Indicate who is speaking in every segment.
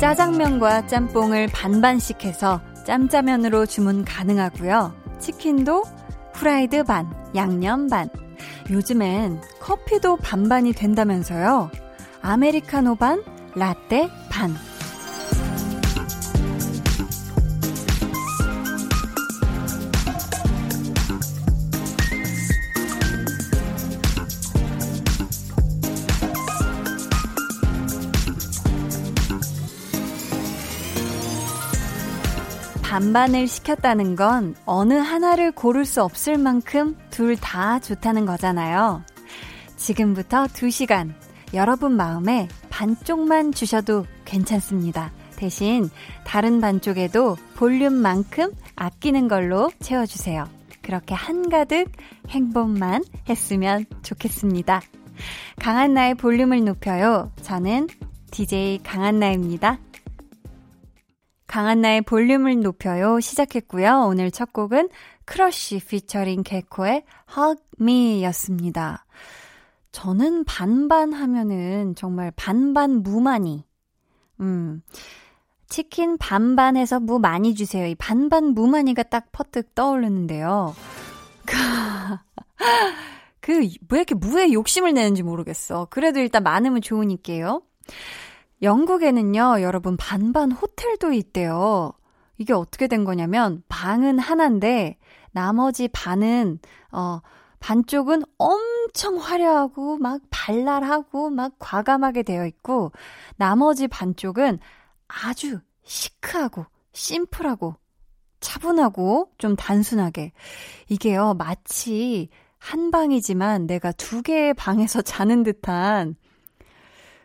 Speaker 1: 짜장면과 짬뽕을 반반씩 해서 짬짜면으로 주문 가능하고요. 치킨도 후라이드 반, 양념 반. 요즘엔 커피도 반반이 된다면서요. 아메리카노 반, 라떼 반. 반반을 시켰다는 건 어느 하나를 고를 수 없을 만큼 둘 다 좋다는 거잖아요. 지금부터 2시간 여러분 마음에 반쪽만 주셔도 괜찮습니다. 대신 다른 반쪽에도 볼륨만큼 아끼는 걸로 채워주세요. 그렇게 한가득 행복만 했으면 좋겠습니다. 강한나의 볼륨을 높여요. 저는 DJ 강한나입니다. 강한나의 볼륨을 높여요 시작했고요. 오늘 첫 곡은 크러쉬 피처링 개코의 Hug Me 였습니다. 저는 반반 하면은 정말 반반 무많이. 음. 치킨 반반해서 무 많이 주세요. 이 반반 무많이가 딱 퍼뜩 떠오르는데요. 그, 왜 이렇게 무에 욕심을 내는지 모르겠어. 그래도 일단 많으면 좋으니까요. 영국에는요, 여러분, 반반 호텔도 있대요. 이게 어떻게 된 거냐면, 방은 하나인데, 나머지 반은, 어, 반쪽은 엄청 화려하고, 막 발랄하고, 막 과감하게 되어 있고, 나머지 반쪽은 아주 시크하고, 심플하고, 차분하고, 좀 단순하게. 이게요, 마치 한 방이지만 내가 두 개의 방에서 자는 듯한,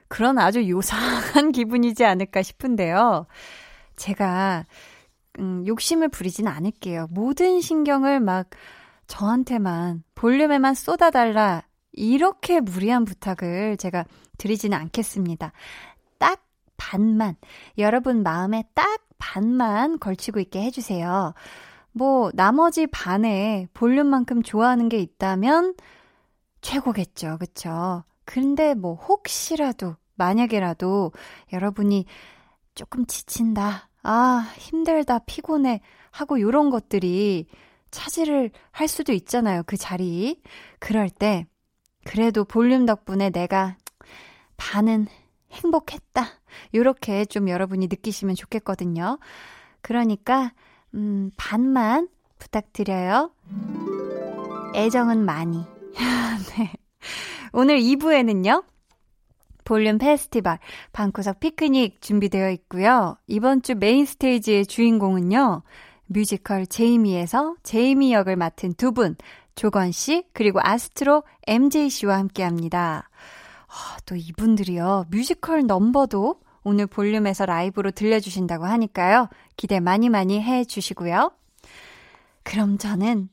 Speaker 1: 그런 아주 요상한 기분이지 않을까 싶은데요. 제가, 음, 욕심을 부리진 않을게요. 모든 신경을 막 저한테만, 볼륨에만 쏟아달라. 이렇게 무리한 부탁을 제가 드리지는 않겠습니다. 딱 반만, 여러분 마음에 딱 반만 걸치고 있게 해주세요. 뭐, 나머지 반에 볼륨만큼 좋아하는 게 있다면 최고겠죠. 그쵸? 근데 뭐, 혹시라도 만약에라도 여러분이 조금 지친다, 아, 힘들다, 피곤해 하고 요런 것들이 차지를 할 수도 있잖아요. 그 자리. 그럴 때, 그래도 볼륨 덕분에 내가 반은 행복했다. 요렇게 좀 여러분이 느끼시면 좋겠거든요. 그러니까, 음, 반만 부탁드려요. 애정은 많이. 네. 오늘 2부에는요, 볼륨 페스티벌, 방구석 피크닉 준비되어 있고요. 이번 주 메인 스테이지의 주인공은요. 뮤지컬 제이미에서 제이미 역을 맡은 두 분, 조건 씨, 그리고 아스트로 MJ 씨와 함께 합니다. 아, 또 이분들이요. 뮤지컬 넘버도 오늘 볼륨에서 라이브로 들려주신다고 하니까요. 기대 많이 많이 해 주시고요. 그럼 저는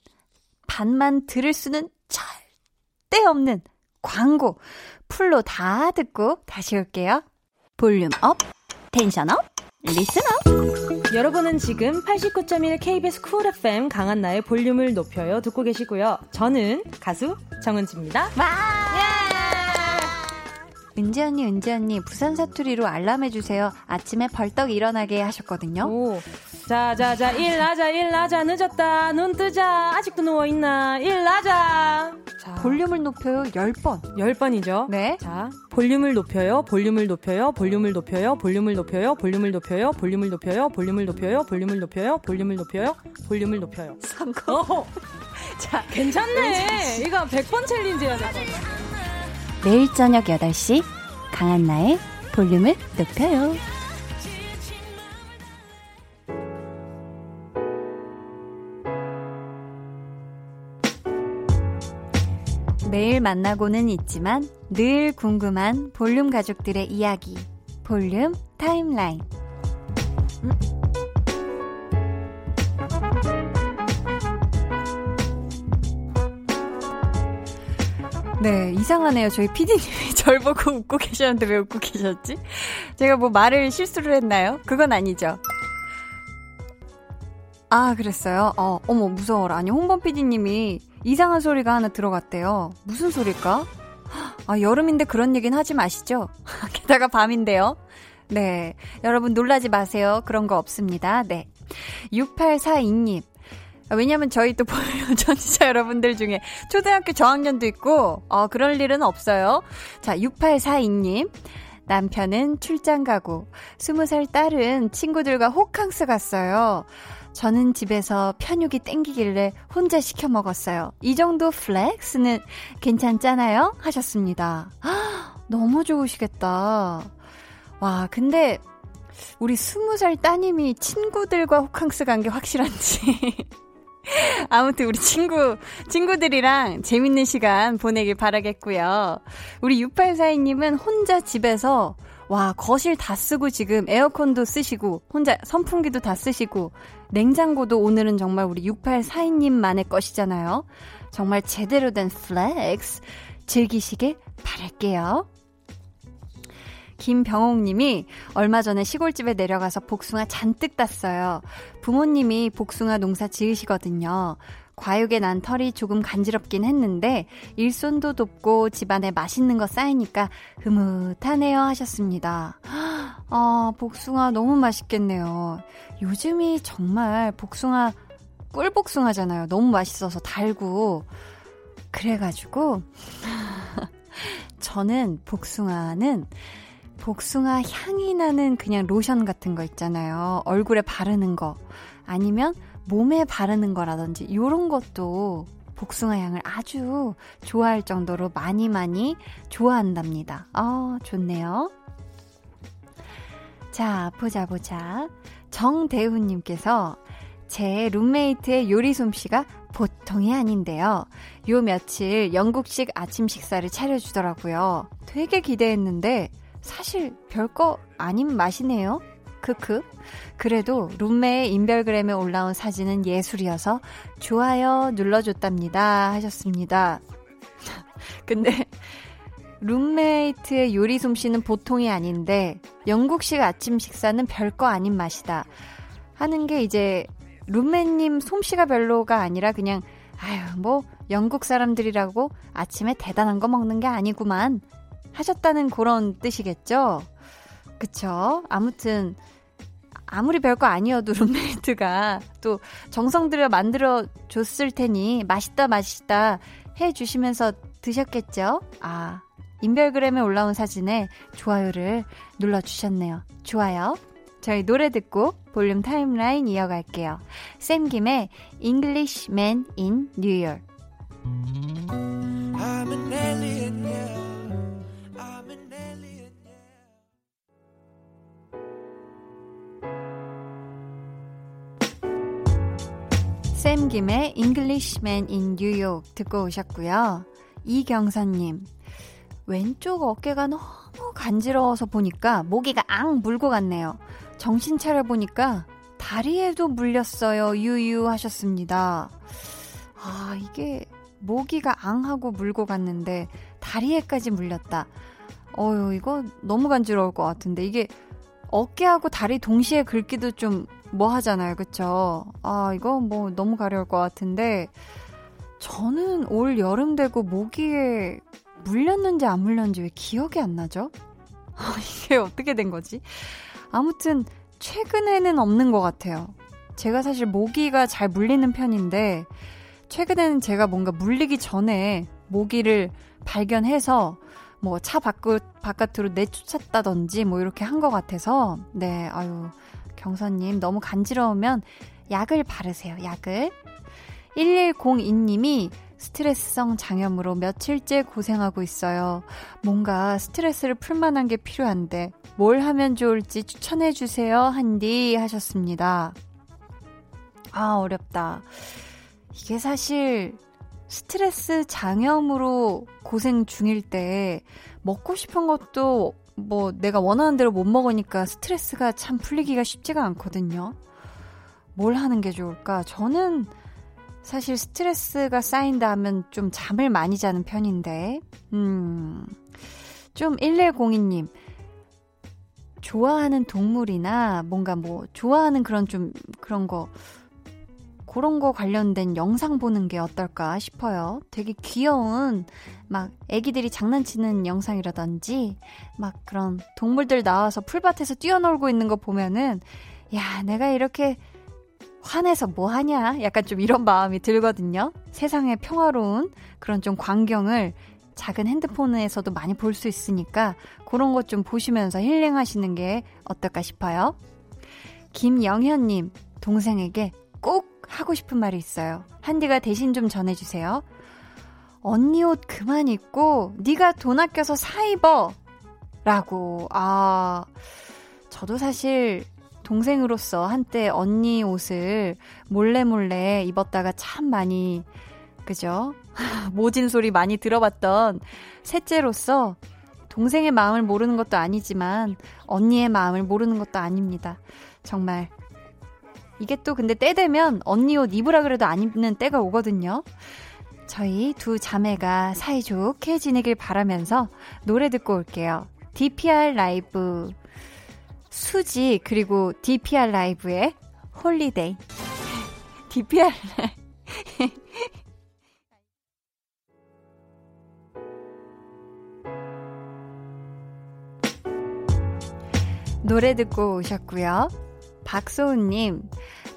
Speaker 1: 반만 들을 수는 절대 없는 광고 full로 다 듣고 다시 올게요. Volume up, tension up, listen up.
Speaker 2: 여러분은 지금 89.1 KBS 쿨 FM 강한나의 볼륨을 높여요 듣고 계시고요. 저는 가수 정은지입니다. 와!
Speaker 1: 예! 은지 언니, 은지 언니, 부산 사투리로 알람해주세요. 아침에 벌떡 일어나게 하셨거든요. 오.
Speaker 2: 자, 자, 자, 일나자, 일나자, 늦었다, 눈 뜨자, 아직도 누워있나, 일나자.
Speaker 1: 자. 볼륨을 높여요, 10번.
Speaker 2: 10번이죠?
Speaker 1: 네.
Speaker 2: 자, 볼륨을 높여요, 볼륨을 높여요, 볼륨을 높여요, 볼륨을 높여요, 볼륨을 높여요, 볼륨을 높여요, 볼륨을 높여요, 볼륨을 높여요, 볼륨을 높여요, 볼륨을 높여요.
Speaker 1: 성공.
Speaker 2: 자, 괜찮네. 이거 100번 챌린지야 돼.
Speaker 1: 매일 저녁 8시, 강한나의 볼륨을 높여요. 매일 만나고는 있지만 늘 궁금한 볼륨 가족들의 이야기. 볼륨 타임라인. 네, 이상하네요. 저희 피디님이 절 보고 웃고 계셨는데 왜 웃고 계셨지? 제가 뭐 말을 실수를 했나요? 그건 아니죠. 아, 그랬어요? 어, 어머, 무서워라. 아니, 홍범 PD님이 이상한 소리가 하나 들어갔대요. 무슨 소리일까? 아, 여름인데 그런 얘기는 하지 마시죠. 게다가 밤인데요. 네. 여러분 놀라지 마세요. 그런 거 없습니다. 네. 6842님. 아, 왜냐면 저희 또 전지자 여러분들 중에 초등학교 저학년도 있고, 어, 그럴 일은 없어요. 자, 6842님. 남편은 출장 가고, 20살 딸은 친구들과 호캉스 갔어요. 저는 집에서 편육이 땡기길래 혼자 시켜 먹었어요. 이 정도 플렉스는 괜찮잖아요? 하셨습니다. 너무 좋으시겠다. 와, 근데 우리 스무 살 따님이 친구들과 호캉스 간 게 확실한지. 아무튼 우리 친구, 친구들이랑 재밌는 시간 보내길 바라겠고요. 우리 6842님은 혼자 집에서 와, 거실 다 쓰고 지금 에어컨도 쓰시고, 혼자 선풍기도 다 쓰시고, 냉장고도 오늘은 정말 우리 6842님만의 것이잖아요. 정말 제대로 된 flex 즐기시길 바랄게요. 김병옥 님이 얼마 전에 시골집에 내려가서 복숭아 잔뜩 땄어요. 부모님이 복숭아 농사 지으시거든요. 과육에 난 털이 조금 간지럽긴 했는데 일손도 돕고 집안에 맛있는 거 쌓이니까 흐뭇하네요 하셨습니다. 아, 복숭아 너무 맛있겠네요. 요즘이 정말 복숭아 꿀복숭아잖아요. 너무 맛있어서 달고 그래가지고 저는 복숭아는 복숭아 향이 나는 그냥 로션 같은 거 있잖아요. 얼굴에 바르는 거. 아니면 몸에 바르는 거라든지 요런 것도 복숭아 향을 아주 좋아할 정도로 많이 많이 좋아한답니다. 아, 좋네요. 자, 보자 보자. 정대훈님께서 제 룸메이트의 요리 솜씨가 보통이 아닌데요. 요 며칠 영국식 아침 식사를 차려주더라고요. 되게 기대했는데 사실 별거 아닌 맛이네요. 크크. 그래도 룸메의 인별그램에 올라온 사진은 예술이어서 좋아요 눌러줬답니다. 하셨습니다. 근데 룸메이트의 요리 솜씨는 보통이 아닌데 영국식 아침 식사는 별거 아닌 맛이다. 하는 게 이제 룸메님 솜씨가 별로가 아니라 그냥 아유 뭐 영국 사람들이라고 아침에 대단한 거 먹는 게 아니구만 하셨다는 그런 뜻이겠죠? 그쵸? 아무튼, 아무리 별거 아니어도 룸메이트가 또 정성 들여 만들어 줬을 테니 맛있다, 맛있다 해 주시면서 드셨겠죠? 아, 인별그램에 올라온 사진에 좋아요를 눌러주셨네요. 좋아요. 저희 노래 듣고 볼륨 타임라인 이어갈게요. 샘 김의 Englishman in New York. 샘 김의 Englishman in New York 듣고 오셨고요. 이경선님, 왼쪽 어깨가 너무 간지러워서 보니까 모기가 앙 물고 갔네요. 정신 차려 보니까 다리에도 물렸어요. 유유 하셨습니다. 아, 이게 모기가 앙 하고 물고 갔는데 다리에까지 물렸다. 어유 이거 너무 간지러울 것 같은데 이게 어깨하고 다리 동시에 긁기도 좀 뭐 하잖아요. 그쵸? 아, 이거 뭐 너무 가려울 것 같은데 저는 올 여름 되고 모기에 물렸는지 안 물렸는지 왜 기억이 안 나죠? 이게 어떻게 된 거지? 아무튼 최근에는 없는 것 같아요. 제가 사실 모기가 잘 물리는 편인데 최근에는 제가 뭔가 물리기 전에 모기를 발견해서 뭐차 바깥, 바깥으로 내쫓았다든지 뭐 이렇게 한 것 같아서 네 아유 경선님 너무 간지러우면 약을 바르세요 약을 1102님이 스트레스성 장염으로 며칠째 고생하고 있어요. 뭔가 스트레스를 풀 만한 게 필요한데 뭘 하면 좋을지 추천해 주세요. 한디 하셨습니다. 아, 어렵다. 이게 사실 스트레스 장염으로 고생 중일 때 먹고 싶은 것도 뭐 내가 원하는 대로 못 먹으니까 스트레스가 참 풀리기가 쉽지가 않거든요. 뭘 하는 게 좋을까? 저는 사실 스트레스가 쌓인다 하면 좀 잠을 많이 자는 편인데, 음, 좀 1102님, 좋아하는 동물이나 뭔가 뭐, 좋아하는 그런 좀, 그런 거, 그런 거 관련된 영상 보는 게 어떨까 싶어요. 되게 귀여운, 막, 애기들이 장난치는 영상이라든지, 막 그런 동물들 나와서 풀밭에서 뛰어놀고 있는 거 보면은, 야, 내가 이렇게 화내서 뭐 하냐? 약간 좀 이런 마음이 들거든요. 세상의 평화로운 그런 좀 광경을 작은 핸드폰에서도 많이 볼 수 있으니까 그런 것 좀 보시면서 힐링하시는 게 어떨까 싶어요. 김영현님, 동생에게 꼭 하고 싶은 말이 있어요. 한디가 대신 좀 전해주세요. 언니 옷 그만 입고 네가 돈 아껴서 사 입어 라고 아 저도 사실 동생으로서 한때 언니 옷을 몰래 몰래 입었다가 참 많이 그죠? 모진 소리 많이 들어봤던 셋째로서 동생의 마음을 모르는 것도 아니지만 언니의 마음을 모르는 것도 아닙니다. 정말 이게 또 근데 때 되면 언니 옷 입으라 그래도 안 입는 때가 오거든요. 저희 두 자매가 사이좋게 지내길 바라면서 노래 듣고 올게요. DPR LIVE 수지 그리고 DPR LIVE의 Holiday. DPR 노래 듣고 오셨고요. 박소은님,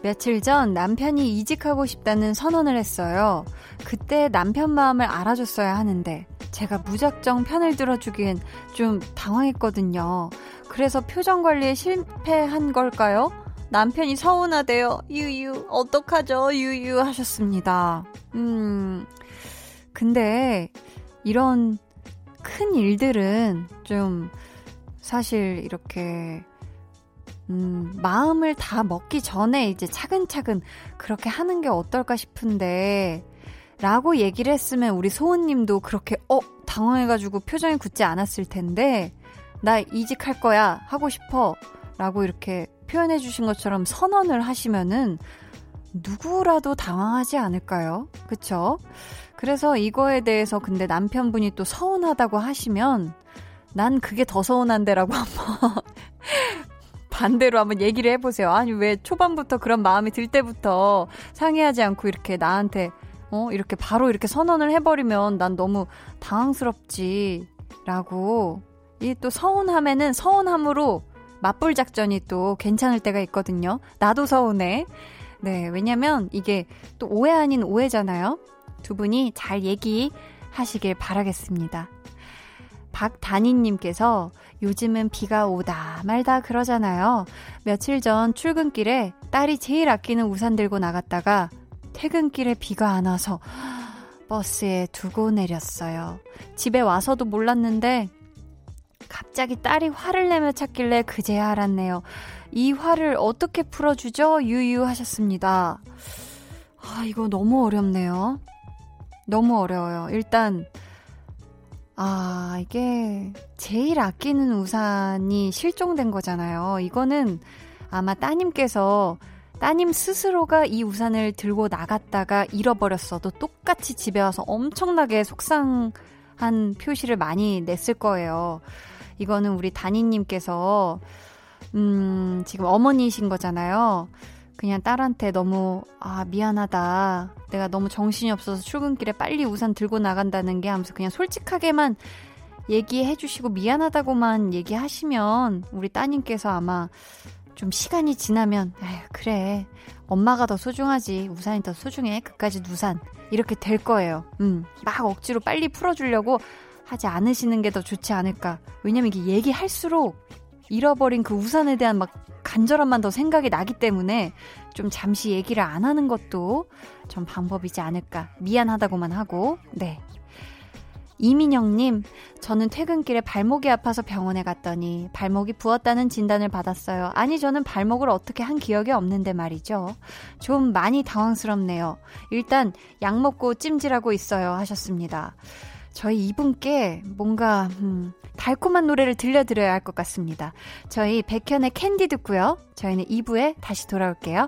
Speaker 1: 며칠 전 남편이 이직하고 싶다는 선언을 했어요. 그때 남편 마음을 알아줬어야 하는데, 제가 무작정 편을 들어주기엔 좀 당황했거든요. 그래서 표정 관리에 실패한 걸까요? 남편이 서운하대요. 유유, 어떡하죠? 유유 하셨습니다. 음, 근데 이런 큰 일들은 좀 사실 이렇게 음, 마음을 다 먹기 전에 이제 차근차근 그렇게 하는 게 어떨까 싶은데, 라고 얘기를 했으면 우리 소은님도 그렇게, 어, 당황해가지고 표정이 굳지 않았을 텐데, 나 이직할 거야, 하고 싶어, 라고 이렇게 표현해 주신 것처럼 선언을 하시면은, 누구라도 당황하지 않을까요? 그쵸? 그래서 이거에 대해서 근데 남편분이 또 서운하다고 하시면, 난 그게 더 서운한데라고 한번 반대로 한번 얘기를 해보세요. 아니, 왜 초반부터 그런 마음이 들 때부터 상의하지 않고 이렇게 나한테, 어, 이렇게 바로 이렇게 선언을 해버리면 난 너무 당황스럽지. 라고. 이 또 서운함에는 서운함으로 맞불 작전이 또 괜찮을 때가 있거든요. 나도 서운해. 네, 왜냐면 이게 또 오해 아닌 오해잖아요. 두 분이 잘 얘기하시길 바라겠습니다. 박단희님께서 요즘은 비가 오다 말다 그러잖아요. 며칠 전 출근길에 딸이 제일 아끼는 우산 들고 나갔다가 퇴근길에 비가 안 와서 버스에 두고 내렸어요. 집에 와서도 몰랐는데 갑자기 딸이 화를 내며 찾길래 그제야 알았네요. 이 화를 어떻게 풀어주죠? 유유하셨습니다. 아, 이거 너무 어렵네요. 너무 어려워요. 일단, 아, 이게 제일 아끼는 우산이 실종된 거잖아요. 이거는 아마 따님께서 따님 스스로가 이 우산을 들고 나갔다가 잃어버렸어도 똑같이 집에 와서 엄청나게 속상한 표시를 많이 냈을 거예요. 이거는 우리 단위님께서, 음, 지금 어머니이신 거잖아요. 그냥 딸한테 너무 아 미안하다. 내가 너무 정신이 없어서 출근길에 빨리 우산 들고 나간다는 게 하면서 그냥 솔직하게만 얘기해 주시고 미안하다고만 얘기하시면 우리 따님께서 아마 좀 시간이 지나면 에휴 그래. 엄마가 더 소중하지. 우산이 더 소중해. 그까지 우산. 이렇게 될 거예요. 음막 억지로 빨리 풀어주려고 하지 않으시는 게 더 좋지 않을까. 왜냐면 이게 얘기할수록 잃어버린 그 우산에 대한 막 간절함만 더 생각이 나기 때문에 좀 잠시 얘기를 안 하는 것도 좀 방법이지 않을까. 미안하다고만 하고, 네. 이민영님, 저는 퇴근길에 발목이 아파서 병원에 갔더니 발목이 부었다는 진단을 받았어요. 아니, 저는 발목을 어떻게 한 기억이 없는데 말이죠. 좀 많이 당황스럽네요. 일단 약 먹고 찜질하고 있어요. 하셨습니다. 저희 이분께 뭔가 음, 달콤한 노래를 들려드려야 할 것 같습니다. 저희 백현의 캔디 듣고요. 저희는 2부에 다시 돌아올게요.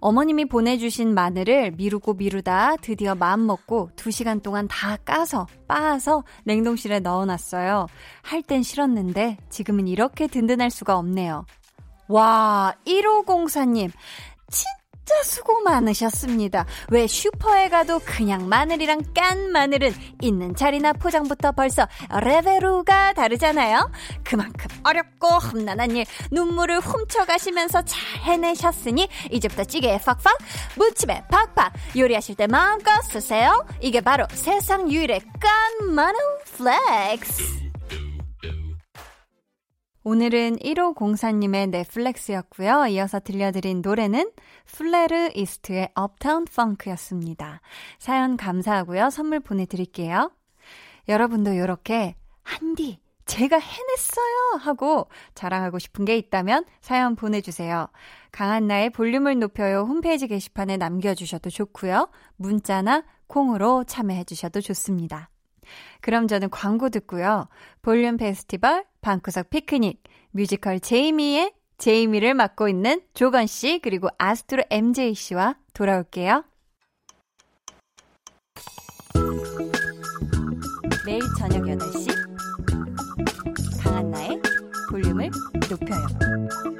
Speaker 1: 어머님이 보내주신 마늘을 미루고 미루다 드디어 마음 먹고 2시간 동안 다 까서 빻아서 냉동실에 넣어놨어요. 할 땐 싫었는데 지금은 이렇게 든든할 수가 없네요. 와, 1504님. 진짜 수고 많으셨습니다. 왜 슈퍼에 가도 그냥 마늘이랑 깐 마늘은 있는 자리나 포장부터 벌써 레벨루가 다르잖아요. 그만큼 어렵고 험난한 일 눈물을 훔쳐가시면서 잘 해내셨으니 이제부터 찌개에 팍팍 무침에 팍팍 요리하실 때 마음껏 쓰세요. 이게 바로 세상 유일의 깐 마늘 flex. 오늘은 1504님의 flex였고요. 이어서 들려드린 노래는 Fleur East의 Uptown Funk였습니다. 사연 감사하고요. 선물 보내드릴게요. 여러분도 이렇게 한디 제가 해냈어요 하고 자랑하고 싶은 게 있다면 사연 보내주세요. 강한나의 볼륨을 높여요 홈페이지 게시판에 남겨주셔도 좋고요. 문자나 콩으로 참여해주셔도 좋습니다. 그럼 저는 광고 듣고요. 볼륨 페스티벌, 방구석 피크닉, 뮤지컬 제이미의 제이미를 맡고 있는 조건 씨 그리고 아스트로 MJ 씨와 돌아올게요. 매일 저녁 8시 강한나의 볼륨을 높여요.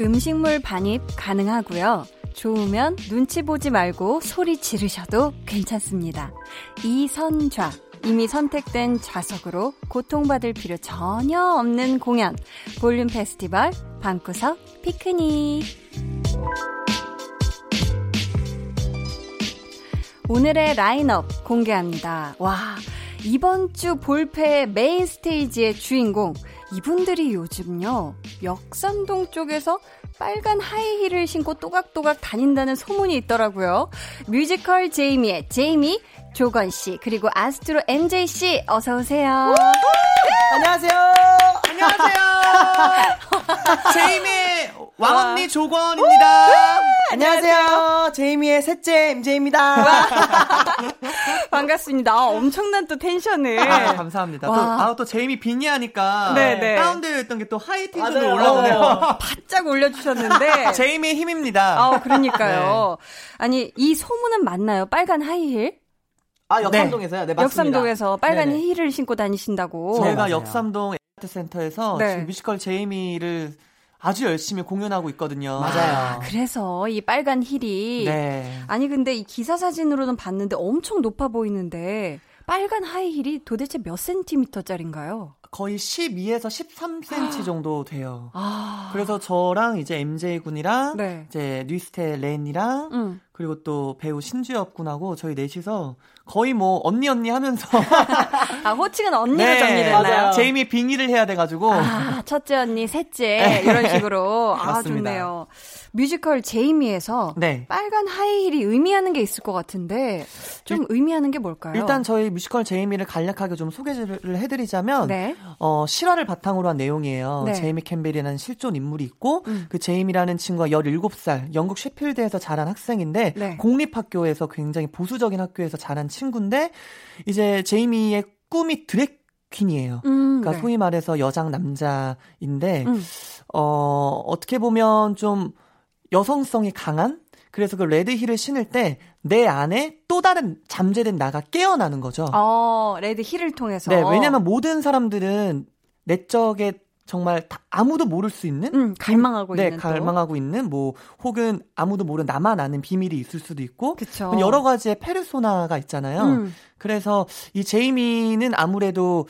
Speaker 1: 음식물 반입 가능하고요. 좋으면 눈치 보지 말고 소리 지르셔도 괜찮습니다. 이선좌 이미 선택된 좌석으로 고통받을 필요 전혀 없는 공연 볼륨 페스티벌 방구석 피크닉 오늘의 라인업 공개합니다. 와 이번 주 볼페 메인 스테이지의 주인공 이분들이 요즘요 역삼동 쪽에서 빨간 하이힐을 신고 또각또각 다닌다는 소문이 있더라고요. 뮤지컬 제이미의 제이미 조권 씨 그리고 아스트로 MJ 씨 어서 오세요.
Speaker 3: 안녕하세요.
Speaker 4: 안녕하세요. 제이미 왕언니 조권입니다.
Speaker 3: 안녕하세요. 제이미의 셋째 MJ입니다.
Speaker 1: 반갑습니다. 아, 엄청난 또 텐션을.
Speaker 4: 아, 감사합니다. 또, 아, 또 제이미 빙의 하니까
Speaker 1: 네네.
Speaker 4: 다운되어 있던 게 또 high tension으로
Speaker 3: 맞아요.
Speaker 4: 올라오네요.
Speaker 1: 바짝 올려주셨는데.
Speaker 4: 제이미의 힘입니다.
Speaker 1: 아, 그러니까요. 아니 이 소문은 맞나요? 빨간 하이힐?
Speaker 3: 아, 역삼동에서요? 네, 맞습니다.
Speaker 1: 역삼동에서 빨간
Speaker 3: 네네.
Speaker 1: 힐을 신고 다니신다고.
Speaker 3: 네,
Speaker 4: 저희가
Speaker 3: 맞아요.
Speaker 4: 역삼동 아트센터에서
Speaker 1: 네.
Speaker 4: 지금 뮤지컬 제이미를 아주 열심히 공연하고 있거든요.
Speaker 3: 맞아요.
Speaker 1: 그래서 이 빨간 힐이
Speaker 4: 네.
Speaker 1: 아니 근데 이 기사 사진으로는 봤는데 엄청 높아 보이는데 빨간 하이힐이 도대체 몇 센티미터짜린가요?
Speaker 4: 거의 12에서 13cm 정도 돼요.
Speaker 1: 아.
Speaker 4: 그래서 저랑 이제 MJ 군이랑
Speaker 1: 네.
Speaker 4: 이제 뉴이스트 렌이랑
Speaker 1: 응.
Speaker 4: 그리고 또 배우 신주협 군하고 저희 넷이서 거의 뭐 언니 언니 하면서
Speaker 1: 아 호칭은 언니로
Speaker 4: 네,
Speaker 1: 정리됐나요?
Speaker 4: 제이미 빙의를 해야 돼가지고
Speaker 1: 아, 첫째 언니, 셋째 이런 식으로 아
Speaker 4: 맞습니다.
Speaker 1: 좋네요. 뮤지컬 제이미에서
Speaker 4: 네.
Speaker 1: 빨간 하이힐이 의미하는 게 있을 것 같은데 좀 의미하는 게 뭘까요?
Speaker 4: 일단 저희 뮤지컬 제이미를 간략하게 좀 소개를 해드리자면
Speaker 1: 네.
Speaker 4: 어, 실화를 바탕으로 한 내용이에요.
Speaker 1: 네.
Speaker 4: 제이미 캠벨이라는 실존 인물이 있고
Speaker 1: 음.
Speaker 4: 그 제이미라는 친구가 17살 영국 셰필드에서 자란 학생인데
Speaker 1: 네.
Speaker 4: 공립학교에서 굉장히 보수적인 학교에서 자란 친구 인데 이제 제이미의 꿈이 drag queen이에요.
Speaker 1: 음,
Speaker 4: 그러니까
Speaker 1: 네.
Speaker 4: 소위 말해서 여장 남자인데
Speaker 1: 음.
Speaker 4: 어, 어떻게 보면 좀 여성성이 강한 그래서 그 red heel을 신을 때 내 안에 또 다른 잠재된 나가 깨어나는 거죠.
Speaker 1: 어, red heel을 통해서.
Speaker 4: 네, 왜냐면 모든 사람들은 내적에 정말 다 아무도 모를 수 있는
Speaker 1: 음, 갈망하고
Speaker 4: 네,
Speaker 1: 있는 또.
Speaker 4: 갈망하고 있는 뭐 혹은 아무도 모르는 나만 아는 비밀이 있을 수도 있고
Speaker 1: 그쵸.
Speaker 4: 여러 가지의 페르소나가 있잖아요.
Speaker 1: 음.
Speaker 4: 그래서 이 제이미는 아무래도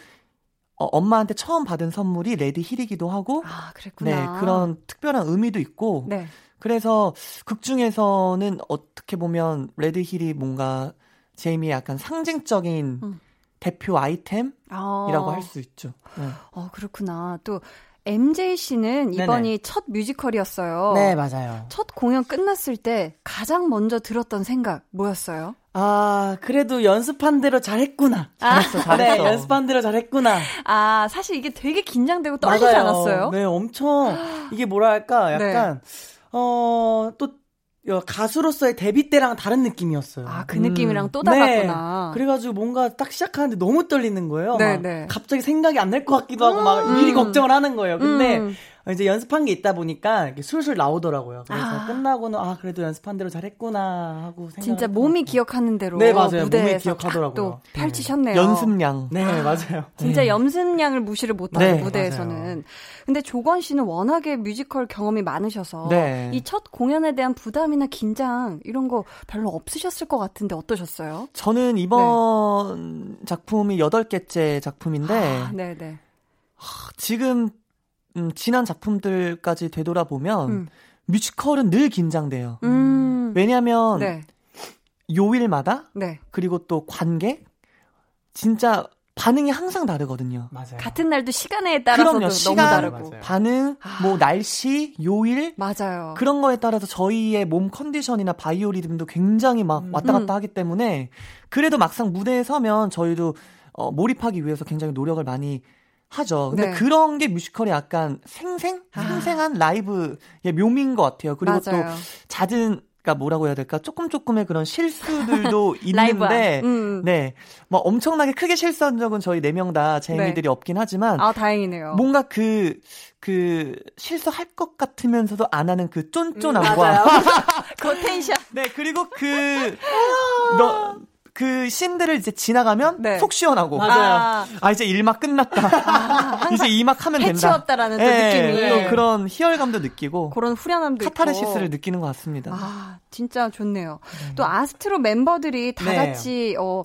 Speaker 4: 어, 엄마한테 처음 받은 선물이 red heel이기도 하고
Speaker 1: 아,
Speaker 4: 네,
Speaker 1: 그랬구나.
Speaker 4: 그런 특별한 의미도 있고
Speaker 1: 네.
Speaker 4: 그래서 극 중에서는 어떻게 보면 red heel이 뭔가 제이미의 약간 상징적인
Speaker 1: 음.
Speaker 4: 대표 아이템이라고
Speaker 1: 어.
Speaker 4: 할수 있죠. 네.
Speaker 1: 어, 그렇구나. 또 MJ 씨는 이번이
Speaker 3: 네네.
Speaker 1: 첫 뮤지컬이었어요.
Speaker 3: 네, 맞아요.
Speaker 1: 첫 공연 끝났을 때 가장 먼저 들었던 생각 뭐였어요?
Speaker 3: 아, 그래도 연습한 대로 잘했구나.
Speaker 4: 잘했어, 잘했어.
Speaker 3: 네, 연습한 대로 잘했구나.
Speaker 1: 아, 사실 이게 되게 긴장되고 떨리지
Speaker 3: 맞아요.
Speaker 1: 않았어요?
Speaker 3: 네, 엄청 이게 뭐랄까 약간 어, 또 어, 가수로서의 데뷔 때랑 다른 느낌이었어요.
Speaker 1: 아, 그
Speaker 4: 음.
Speaker 1: 느낌이랑 또
Speaker 3: 네.
Speaker 1: 달랐구나.
Speaker 3: 그래가지고 뭔가 딱 시작하는데 너무 떨리는 거예요.
Speaker 1: 네,
Speaker 3: 막
Speaker 1: 네.
Speaker 3: 갑자기 생각이 안 날 것 같기도 하고 막 미리 걱정을 하는 거예요. 근데
Speaker 1: 음.
Speaker 3: 이제 연습한 게 있다 보니까 이렇게 술술 나오더라고요. 그래서
Speaker 1: 아.
Speaker 3: 끝나고는 아 그래도 연습한 대로 잘했구나 하고 생각.
Speaker 1: 진짜 몸이 기억하는 대로
Speaker 3: 네, 맞아요. 몸이 기억하더라고요.
Speaker 1: 또
Speaker 3: 네.
Speaker 1: 펼치셨네요.
Speaker 4: 연습량.
Speaker 3: 네 맞아요.
Speaker 1: 진짜 염승량을 무시를 못하는
Speaker 4: 네,
Speaker 1: 무대에서는.
Speaker 3: 맞아요.
Speaker 1: 근데 조건 씨는 워낙에 뮤지컬 경험이 많으셔서
Speaker 4: 네.
Speaker 1: 이첫 공연에 대한 부담이나 긴장 이런 거 별로 없으셨을 것 같은데 어떠셨어요?
Speaker 4: 저는 이번 작품이 여덟 개째 작품인데
Speaker 1: 아, 네네.
Speaker 4: 지금 음, 지난 작품들까지 되돌아보면
Speaker 1: 음.
Speaker 4: 뮤지컬은 늘 긴장돼요.
Speaker 1: 음.
Speaker 4: 왜냐하면
Speaker 1: 네.
Speaker 4: 요일마다
Speaker 1: 네.
Speaker 4: 그리고 또 관객 진짜 반응이 항상 다르거든요.
Speaker 3: 맞아요.
Speaker 1: 같은 날도 시간에 따라서도
Speaker 4: 그럼요.
Speaker 1: 너무
Speaker 4: 시간,
Speaker 1: 다르고.
Speaker 3: 맞아요.
Speaker 4: 반응,
Speaker 1: 아.
Speaker 4: 뭐 날씨, 요일
Speaker 1: 맞아요.
Speaker 4: 그런 거에 따라서 저희의 몸 컨디션이나 바이오 리듬도 굉장히 막
Speaker 3: 음.
Speaker 4: 왔다 갔다
Speaker 1: 음.
Speaker 4: 하기 때문에 그래도 막상 무대에 서면 저희도 어, 몰입하기 위해서 굉장히 노력을 많이 하죠. 근데
Speaker 1: 네.
Speaker 4: 그런 게 뮤지컬이 약간 생생?
Speaker 1: 아.
Speaker 4: 생생한 라이브의 묘미인 것 같아요. 그리고 또
Speaker 1: 맞아요.
Speaker 4: 잦은 그러니까 뭐라고 해야 될까? 조금 조금의 그런 실수들도. 있는데
Speaker 1: 음.
Speaker 4: 네. 뭐 엄청나게 크게 실수한 적은 저희 네 명다 제이미들이 없긴 하지만
Speaker 1: 아, 다행이네요.
Speaker 4: 뭔가 그, 그, 실수할 것 같으면서도 안 하는 그
Speaker 1: 음,
Speaker 4: 쫀쫀함과.
Speaker 1: 그 텐션.
Speaker 4: 네, 그리고 그, 너, 그 씬들을 이제 지나가면
Speaker 1: 네.
Speaker 4: 속 시원하고.
Speaker 3: 맞아요.
Speaker 4: 아, 이제 1막 끝났다. 이제 2막 하면 된다.
Speaker 1: 해치웠다라는 또
Speaker 4: 예,
Speaker 1: 느낌이.
Speaker 4: 또 그런 희열감도 느끼고.
Speaker 1: 그런 후련함도
Speaker 4: 카타르시스를
Speaker 1: 있고.
Speaker 4: 느끼는 것 같습니다.
Speaker 1: 아, 진짜 좋네요. 또 아스트로 멤버들이 다
Speaker 3: 네.
Speaker 1: 같이 어,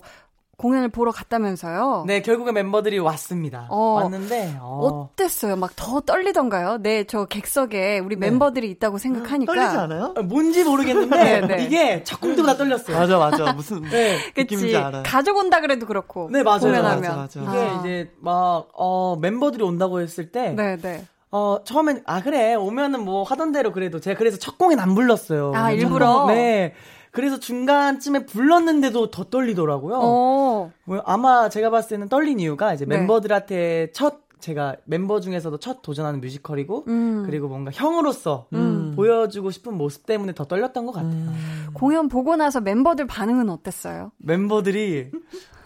Speaker 1: 공연을 보러 갔다면서요.
Speaker 3: 네 결국에 멤버들이 왔습니다.
Speaker 1: 어.
Speaker 3: 왔는데 어.
Speaker 1: 어땠어요? 막 더 떨리던가요? 네, 저 객석에 우리 멤버들이 있다고 생각하니까.
Speaker 4: 떨리지 않아요?
Speaker 3: 어, 뭔지 모르겠는데
Speaker 1: 네, 네.
Speaker 3: 이게 첫 공부보다 떨렸어요.
Speaker 4: 맞아, 맞아. 무슨
Speaker 3: 네.
Speaker 4: 느낌인지
Speaker 1: 그치.
Speaker 4: 알아요.
Speaker 1: 가족 온다 그래도 그렇고.
Speaker 3: 네, 맞아요.
Speaker 1: 공연하면.
Speaker 4: 맞아, 맞아.
Speaker 3: 이게
Speaker 1: 아.
Speaker 3: 이제 막 어, 멤버들이 온다고 했을 때
Speaker 1: 네, 네.
Speaker 3: 어, 처음엔, 아, 그래. 오면은 뭐 하던 대로 그래도 제가 그래서 첫 공엔 안 불렀어요.
Speaker 1: 아,
Speaker 3: 첫
Speaker 1: 일부러?
Speaker 3: 공- 네. 그래서 중간쯤에 불렀는데도 더 떨리더라고요.
Speaker 1: 어.
Speaker 3: 뭐 아마 제가 봤을 때는 떨린 이유가 이제
Speaker 1: 네.
Speaker 3: 멤버들한테 첫, 제가 멤버 중에서도 첫 도전하는 뮤지컬이고,
Speaker 1: 음.
Speaker 3: 그리고 뭔가 형으로서
Speaker 4: 음.
Speaker 3: 보여주고 싶은 모습 때문에 더 떨렸던 것 같아요.
Speaker 4: 음.
Speaker 1: 공연 보고 나서 멤버들 반응은 어땠어요?
Speaker 3: 멤버들이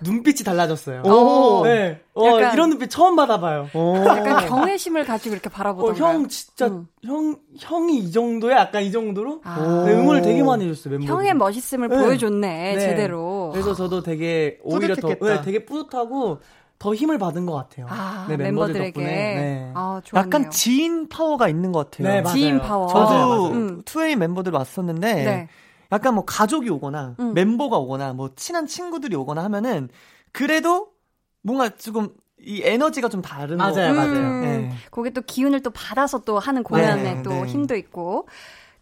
Speaker 3: 눈빛이 달라졌어요.
Speaker 4: 오.
Speaker 3: 네. 어,
Speaker 1: 약간-
Speaker 3: 이런 눈빛 처음 받아봐요.
Speaker 4: 오.
Speaker 1: 약간 경외심을 가지고 이렇게
Speaker 3: 어,
Speaker 1: 바라보던가요?
Speaker 3: 형 진짜
Speaker 1: 음.
Speaker 3: 형 형이 이 정도야? 약간 이 정도로
Speaker 1: 아.
Speaker 3: 네, 응원을 되게 많이 해줬어요 멤버.
Speaker 1: 형의 멋있음을
Speaker 3: 네.
Speaker 1: 보여줬네,
Speaker 3: 네.
Speaker 1: 제대로.
Speaker 3: 그래서 저도 되게 오히려 더
Speaker 4: 뿌듯했겠다.
Speaker 3: 네, 되게 뿌듯하고 더 힘을 받은 것 같아요.
Speaker 1: 아,
Speaker 3: 네, 멤버들
Speaker 1: 멤버들에게.
Speaker 3: 덕분에. 네.
Speaker 1: 아, 좋네요.
Speaker 4: 약간 지인 파워가 있는 것 같아요.
Speaker 3: 네, 맞아요.
Speaker 1: 지인 파워.
Speaker 4: 저도
Speaker 3: 맞아요, 맞아요.
Speaker 1: 음.
Speaker 4: 2AM 멤버들 왔었는데
Speaker 1: 네.
Speaker 4: 약간 뭐 가족이 오거나
Speaker 1: 음.
Speaker 4: 멤버가 오거나 뭐 친한 친구들이 오거나 하면은 그래도 뭔가 조금 이 에너지가 좀 다른 거
Speaker 3: 맞아요, 맞아요.
Speaker 1: 음,
Speaker 4: 네.
Speaker 1: 거기에 또 기운을 또 받아서 또 하는 공연에
Speaker 4: 네,
Speaker 1: 또
Speaker 4: 네.
Speaker 1: 힘도 있고.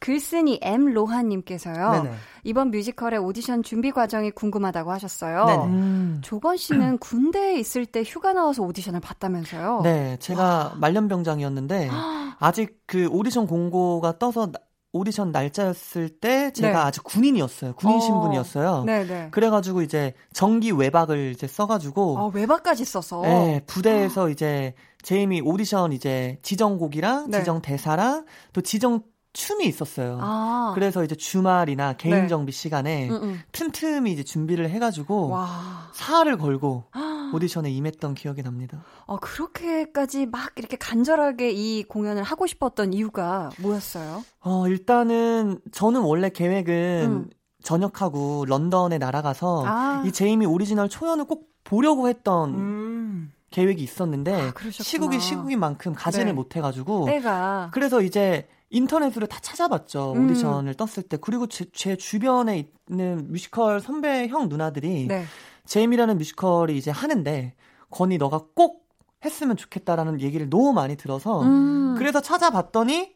Speaker 1: 글쓴이 M 로하님께서요.
Speaker 3: 네네.
Speaker 1: 이번 뮤지컬의 오디션 준비 과정이 궁금하다고 하셨어요.
Speaker 3: 네네.
Speaker 4: 음.
Speaker 1: 조건 씨는 군대에 있을 때 휴가 나와서 오디션을 봤다면서요?
Speaker 4: 네, 제가 말년병장이었는데 아직 그 오디션 공고가 떠서 나- 오디션 날짜였을 때 제가
Speaker 1: 네.
Speaker 4: 아직 군인이었어요. 군인
Speaker 1: 어.
Speaker 4: 신분이었어요.
Speaker 1: 네네.
Speaker 4: 그래가지고 이제 정기 외박을 이제 써가지고
Speaker 1: 아, 외박까지 써서.
Speaker 4: 네, 부대에서 이제 제이미 오디션 이제 지정곡이랑
Speaker 1: 네.
Speaker 4: 지정 대사랑 또 지정 춤이 있었어요.
Speaker 1: 아.
Speaker 4: 그래서 이제 주말이나 개인
Speaker 1: 네.
Speaker 4: 정비 시간에
Speaker 1: 음, 음.
Speaker 4: 틈틈이 이제 준비를 해가지고
Speaker 1: 와.
Speaker 4: 사활을 걸고 오디션에 임했던 기억이 납니다.
Speaker 1: 어, 그렇게까지 막 이렇게 간절하게 이 공연을 하고 싶었던 이유가 뭐였어요?
Speaker 4: 어, 일단은 저는 원래 계획은
Speaker 1: 음.
Speaker 4: 전역하고 런던에 날아가서
Speaker 1: 아.
Speaker 4: 이 제이미 오리지널 초연을 꼭 보려고 했던
Speaker 3: 음.
Speaker 4: 계획이 있었는데
Speaker 1: 아.
Speaker 4: 시국이 시국인 만큼 가지는
Speaker 1: 네.
Speaker 4: 못해가지고
Speaker 1: 때가.
Speaker 4: 그래서 이제 인터넷으로 다 찾아봤죠
Speaker 1: 음.
Speaker 4: 오디션을 떴을 때 그리고 제, 제 주변에 있는 뮤지컬 선배 형 누나들이
Speaker 1: 네.
Speaker 4: 제이미라는 뮤지컬이 이제 하는데 권이 너가 꼭 했으면 좋겠다라는 얘기를 너무 많이 들어서
Speaker 1: 음.
Speaker 4: 그래서 찾아봤더니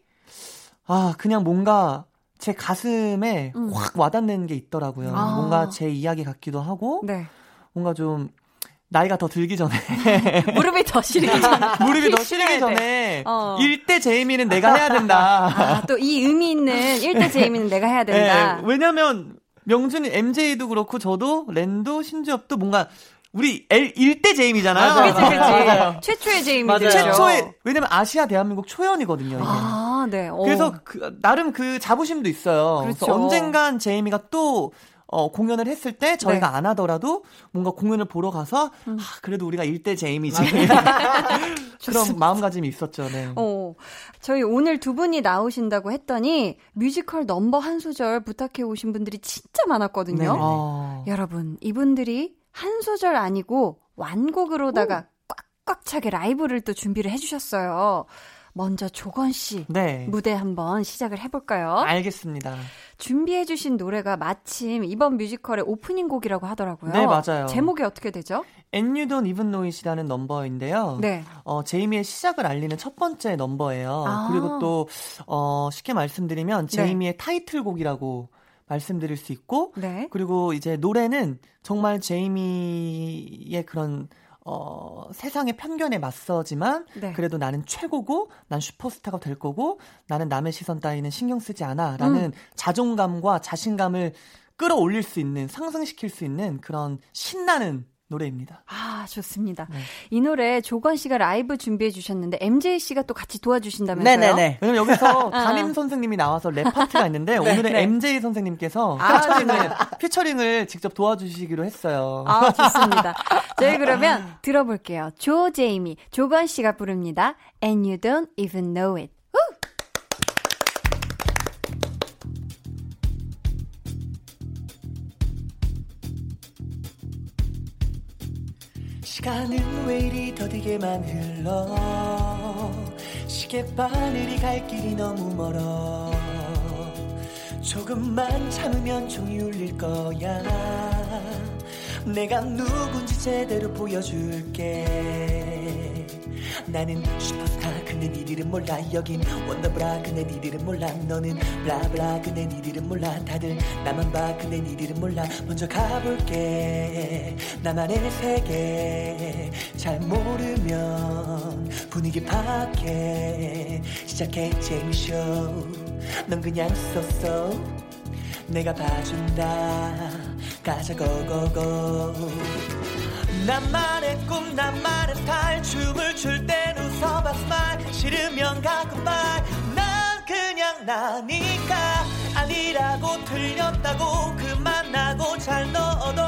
Speaker 4: 아 그냥 뭔가 제 가슴에
Speaker 1: 음.
Speaker 4: 확 와닿는 게 있더라고요.
Speaker 1: 아.
Speaker 4: 뭔가 제 이야기 같기도 하고
Speaker 1: 네.
Speaker 4: 뭔가 좀
Speaker 3: 나이가 더 들기 전에
Speaker 1: 무릎이 더 시리기 전에
Speaker 3: 무릎이 더 시리기 전에 어. 1대 제이미는 내가 해야 된다.
Speaker 1: 아, 또 이 의미 있는 1대 제이미는 내가 해야 된다.
Speaker 3: 네, 왜냐면 명준이 MJ도 그렇고 저도 랜도 신주엽도 뭔가 우리 L 1대 제임이잖아요.
Speaker 1: 그치, 그치. 최초의 제이미죠.
Speaker 3: 최초의, 왜냐면 아시아 대한민국 초연이거든요, 이게.
Speaker 1: 아, 네. 오.
Speaker 3: 그래서 그, 나름 그 자부심도 있어요. 그렇죠. 그래서 언젠간 제이미가 또 어, 공연을 했을 때 저희가 네. 안 하더라도 뭔가 공연을 보러 가서 음. 아, 그래도 우리가 일대 제이미지 그런 마음가짐이 있었죠. 네.
Speaker 1: 어, 저희 오늘 두 분이 나오신다고 했더니 뮤지컬 넘버 한 소절 부탁해 오신 분들이 진짜 많았거든요. 아. 여러분 이분들이 한 소절 아니고 완곡으로다가 꽉꽉 차게 라이브를 또 준비를 해주셨어요. 먼저 조건 씨 네. 무대 한번 시작을 해볼까요?
Speaker 3: 알겠습니다.
Speaker 1: 준비해주신 노래가 마침 이번 뮤지컬의 오프닝 곡이라고 하더라고요.
Speaker 3: 네, 맞아요.
Speaker 1: 제목이 어떻게 되죠?
Speaker 3: And You Don't Even Know It이라는 넘버인데요. 네. 어, 제이미의 시작을 알리는 첫 번째 넘버예요. 아. 그리고 또, 어, 쉽게 말씀드리면 네. 제이미의 네. 타이틀곡이라고 말씀드릴 수 있고, 네. 그리고 이제 노래는 정말 제이미의 그런 어, 세상의 편견에 맞서지만 네. 그래도 나는 최고고 난 슈퍼스타가 될 거고 나는 남의 시선 따위는 신경 쓰지 않아라는 음. 자존감과 자신감을 끌어올릴 수 있는 상승시킬 수 있는 그런 신나는 노래입니다.
Speaker 1: 아, 좋습니다. 네. 이 노래 조권 씨가 라이브 준비해 주셨는데 MJ 씨가 또 같이 도와주신다면서요?
Speaker 3: 네네네. 왜냐면 여기서 아. 담임 선생님이 나와서 랩 파트가 있는데 네, 오늘은 네. MJ 선생님께서 아, 피처링을, 피처링을 직접 도와주시기로 했어요.
Speaker 1: 아, 좋습니다. 저희 그러면 들어볼게요. 조 제이미, 조건 씨가 부릅니다. And you don't even know it.
Speaker 4: 시간은 왜 이리 더디게만 흘러? 시계바늘이 갈 길이 너무 멀어. 조금만 참으면 종이 울릴 거야. 내가 누군지 제대로 보여줄게 나는 슈퍼스타 그네 니들은 몰라. 여긴 원더브라 그네 니들은 몰라. 너는 블라블라 그네 니들은 몰라. 다들 나만 봐 그네 니들은 몰라. 먼저 가볼게. 나만의 세계 잘 모르면 분위기 파괴 시작해 재미쇼. 넌 그냥 썼어. 내가 봐준다. 가자 고고고 나만의 꿈 나만의 스타일 춤을 출 땐 웃어봐 스마일 싫으면 가끔 말난 그냥 나니까 아니라고 틀렸다고 그만하고 잘 넣어도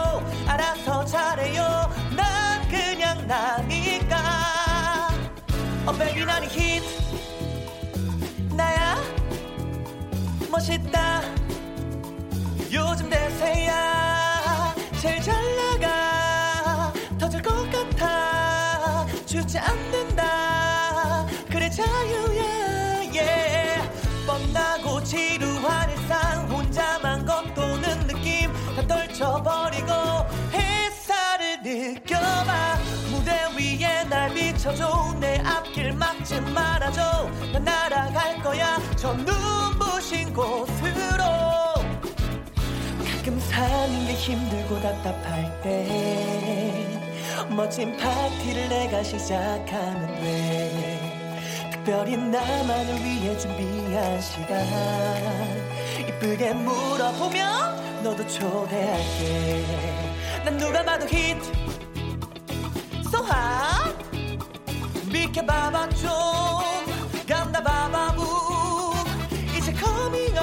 Speaker 4: 알아서 잘해요. 난 그냥 나니까. 어 베이비 나는 히트 나야? 멋있다. 요즘 대세 비춰줘 내 앞길 막지 말아줘. 난 날아갈 거야. 저 눈부신 곳으로. 가끔 사는 게 힘들고 답답할 때 멋진 파티를 내가 시작하면 돼. 특별히 나만을 위해 준비한 시간. 이쁘게 물어보면 너도 초대할게. 난 누가 봐도 히트 hot 좀 간다 봐봐 부 이제 up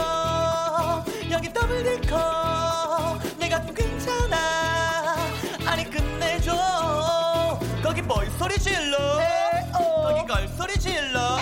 Speaker 4: 여기 더블 데커. 내가 좀 괜찮아. 아니 끝내줘. 거기 뭘 소리 질러? 거기 걸 소리 질러?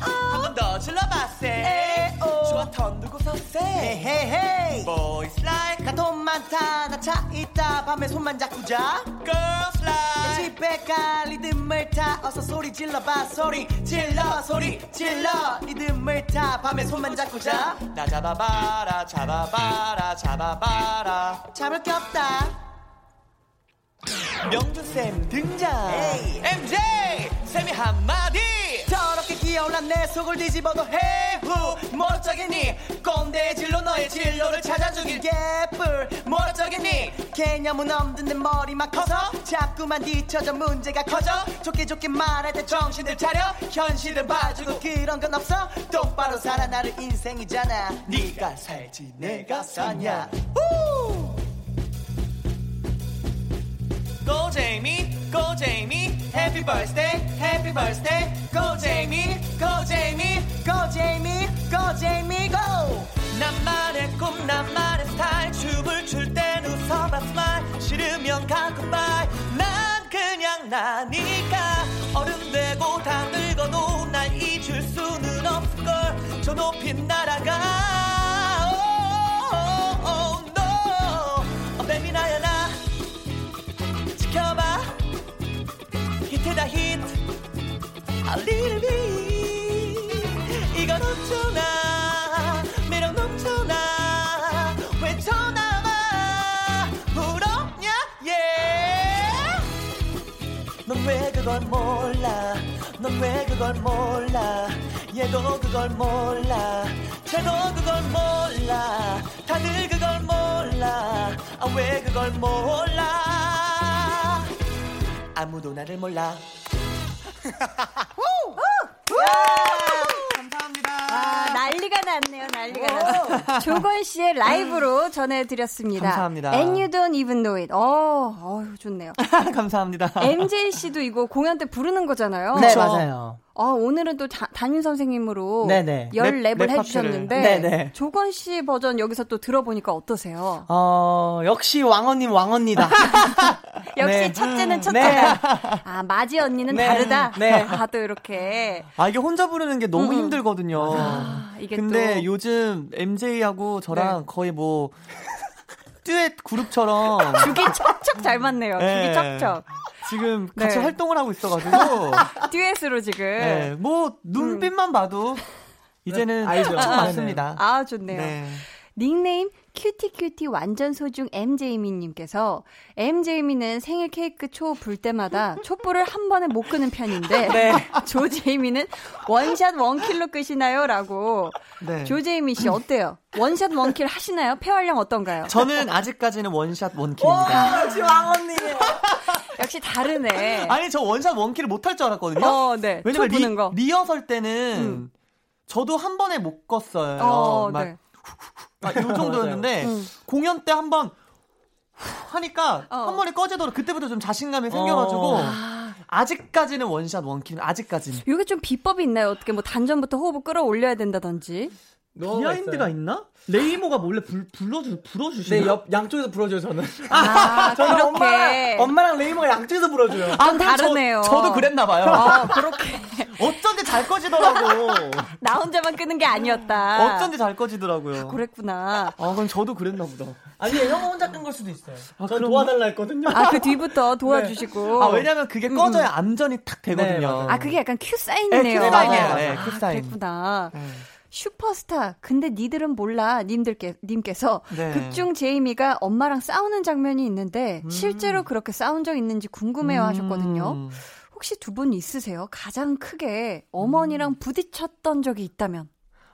Speaker 4: 한 번 더 질러봤세? 좋아 턴 두고 서 세? 헤헤헤 Boys like 나돈 많다 나 차 있다. 밤에 손만 잡고 자. Girls like 집에 갈 리듬을 타. 어서 소리 질러봐. 소리 질러 소리 질러. 리듬을 타. 밤에 손만 잡고 자나 잡아봐라 잡아봐라 잡아봐라. 잡을 게 없다. 명준쌤 등장. 에이. MJ 쌤이 한마디 더럽게 기어올라 내 속을 뒤집어도 해후. 멀어쩌겠니 꼰대의 진로 너의 진로를 찾아 죽일 개뿔 멀어쩌겠니
Speaker 5: 개념은 없는 내 머리만 커서 자꾸만 뒤쳐져 문제가 커져 좋게 좋게 말할 때 정신을 차려 현실을 봐주고 그런 건 없어 똑바로 살아 나를 인생이잖아 네가 살지 내가 사냐. Go Jamie, go Jamie, Happy Birthday, Happy Birthday, Go Jamie, go Jamie, go Jamie, go Jamie, go. 나만의 꿈, 나만의 스타일, 춤을 출 땐 웃어봐 smile, 싫으면 가고 bye. 난 그냥 나니까 어른 되고 다 늙어도 날 잊을 수는 없을 걸. 저 높이 날아가. 다 히트 A little bit 이건 어쩌나. 매력 넘쳐나. 왜 전화가 부럽냐 yeah 넌 왜 그걸 몰라? 넌 왜 그걸 몰라? 얘도 그걸 몰라. 쟤도 그걸 몰라. 다들 그걸 몰라. 아 왜 그걸 몰라 아무도 나를 몰라.
Speaker 1: 감사합니다. 아, 난리가 났네요, 난리가 났어요. 조건 씨의 라이브로 전해드렸습니다.
Speaker 4: 감사합니다.
Speaker 1: And you don't even know it. 어, 어 좋네요.
Speaker 4: 감사합니다.
Speaker 1: MJ 씨도 이거 공연 때 부르는 거잖아요.
Speaker 3: 네, 맞아요.
Speaker 1: 아, 오늘은 또 자, 담임 선생님으로 네네. 열 랩, 을 해주셨는데 네네. 조건 씨 버전 여기서 또 들어보니까 어떠세요?
Speaker 3: 어 역시 왕언님 왕언니다.
Speaker 1: 역시 네. 첫째는 첫째다. 네. 아 마지 언니는 네. 다르다. 네. 아 또 이렇게.
Speaker 4: 아 이게 혼자 부르는 게 너무 음. 힘들거든요. 아, 이게 근데 또... 요즘 MJ하고 저랑 네. 거의 뭐 듀엣 그룹처럼
Speaker 1: 죽이 척척 잘 맞네요. 네. 죽이 척척.
Speaker 4: 지금 같이 네. 활동을 하고 있어가지고
Speaker 1: 듀엣으로 지금.
Speaker 4: 네, 뭐 눈빛만 음. 봐도 이제는 척척 맞습니다.
Speaker 1: 아 좋네요. 네. 닉네임 cutie cutie 완전 소중 MJ미님께서 MJ미는 생일 케이크 초 불 때마다 촛불을 한 번에 못 끄는 편인데 네. 조제이미는 one shot one kill로 끄시나요? 라고 네. 조제이미 씨 어때요? one shot one kill 하시나요? 폐활량 어떤가요?
Speaker 4: 저는 아직까지는 one shot one kill입니다.
Speaker 3: 역시 왕언니.
Speaker 1: 역시 다르네.
Speaker 4: 아니 저 one shot one kill을 못할 줄 알았거든요. 어, 네. 왜냐면 리, 거. 리허설 때는 음. 저도 한 번에 못 껐어요. 어, 막 네. 아, 이 정도였는데 음. 공연 때 한번 하니까 어. 한 번에 꺼지더라. 그때부터 좀 자신감이 생겨가지고 어. 아직까지는 one shot one kill 아직까지는.
Speaker 1: 이게 좀 비법이 있나요? 어떻게 뭐 단전부터 호흡을 끌어올려야 된다든지.
Speaker 4: behind가 있나? 레이모가 몰래 불, 불러주, 불어주시나요?
Speaker 3: 네, 옆, 양쪽에서 불어줘요, 저는. 아, 저는 그렇게. 엄마랑, 엄마랑 레이모가 양쪽에서 불어줘요.
Speaker 1: 아, 다르네요.
Speaker 4: 저, 도 그랬나봐요.
Speaker 1: 아, 그렇게.
Speaker 4: 어쩐지 잘 꺼지더라고.
Speaker 1: 나 혼자만 끄는 게 아니었다.
Speaker 4: 어쩐지 잘 꺼지더라고요.
Speaker 1: 아, 그랬구나.
Speaker 4: 아, 그럼 저도 그랬나보다.
Speaker 3: 아니, 형 혼자 끈 걸 수도 있어요. 아, 전 도와달라 했거든요.
Speaker 1: 아, 그 뒤부터 도와주시고.
Speaker 4: 네. 아, 왜냐면 그게 음, 음. 꺼져야 암전이 탁 되거든요.
Speaker 1: 네, 아, 그게 약간 큐 사인이네요. 네,
Speaker 4: 큐 사인이에요. 네, 큐 사인.
Speaker 1: 아, 그랬구나. 네. 슈퍼스타. 근데 니들은 몰라. 님들께 님께서 네. 극중 제이미가 엄마랑 싸우는 장면이 있는데 음. 실제로 그렇게 싸운 적 있는지 궁금해요 음. 하셨거든요. 혹시 두 분 있으세요? 가장 크게 어머니랑 음. 부딪혔던 적이 있다면?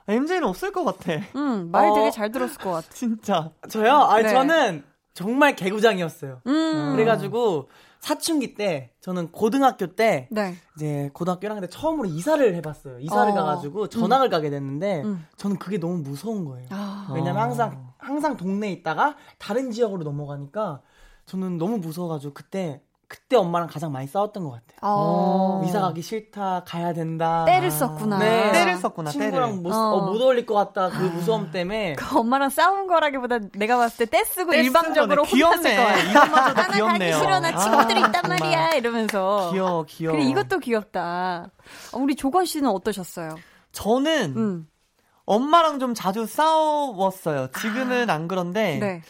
Speaker 4: MJ는 없을 것 같아.
Speaker 1: 음, 말 되게 어, 잘 들었을 것 같아.
Speaker 4: 진짜.
Speaker 3: 저요? 아니, 네. 저는 정말 개구장이었어요. 음. 그래가지고 사춘기 때 저는 고등학교 때 네. 이제 고등학교 1학년 때 처음으로 이사를 해봤어요. 이사를 어. 가가지고 전학을 음. 가게 됐는데 음. 저는 그게 너무 무서운 거예요. 아. 왜냐면 항상 항상 동네에 있다가 다른 지역으로 넘어가니까 저는 너무 무서워가지고 그때 그때 엄마랑 가장 많이 싸웠던 것 같아요. 어. 이사 가기 싫다, 가야 된다.
Speaker 1: 때를 썼구나.
Speaker 4: 네. 때를 썼구나,
Speaker 3: 친구랑
Speaker 4: 때를.
Speaker 3: 못, 어. 어, 못 어울릴 것 같다, 그 무서움 때문에.
Speaker 1: 그 엄마랑 싸운 거라기보다 내가 봤을 때 때 쓰고 때 일방적으로 혼났을 거야.
Speaker 4: 이것마저도 귀엽네요.
Speaker 1: 가기 싫어, 나 친구들이 아, 있단 말이야, 이러면서.
Speaker 4: 귀여워, 귀여워.
Speaker 1: 그래, 이것도 귀엽다. 어, 우리 조건 씨는 어떠셨어요?
Speaker 4: 저는, 음. 엄마랑 좀 자주 싸웠어요. 지금은 아. 안 그런데, 네.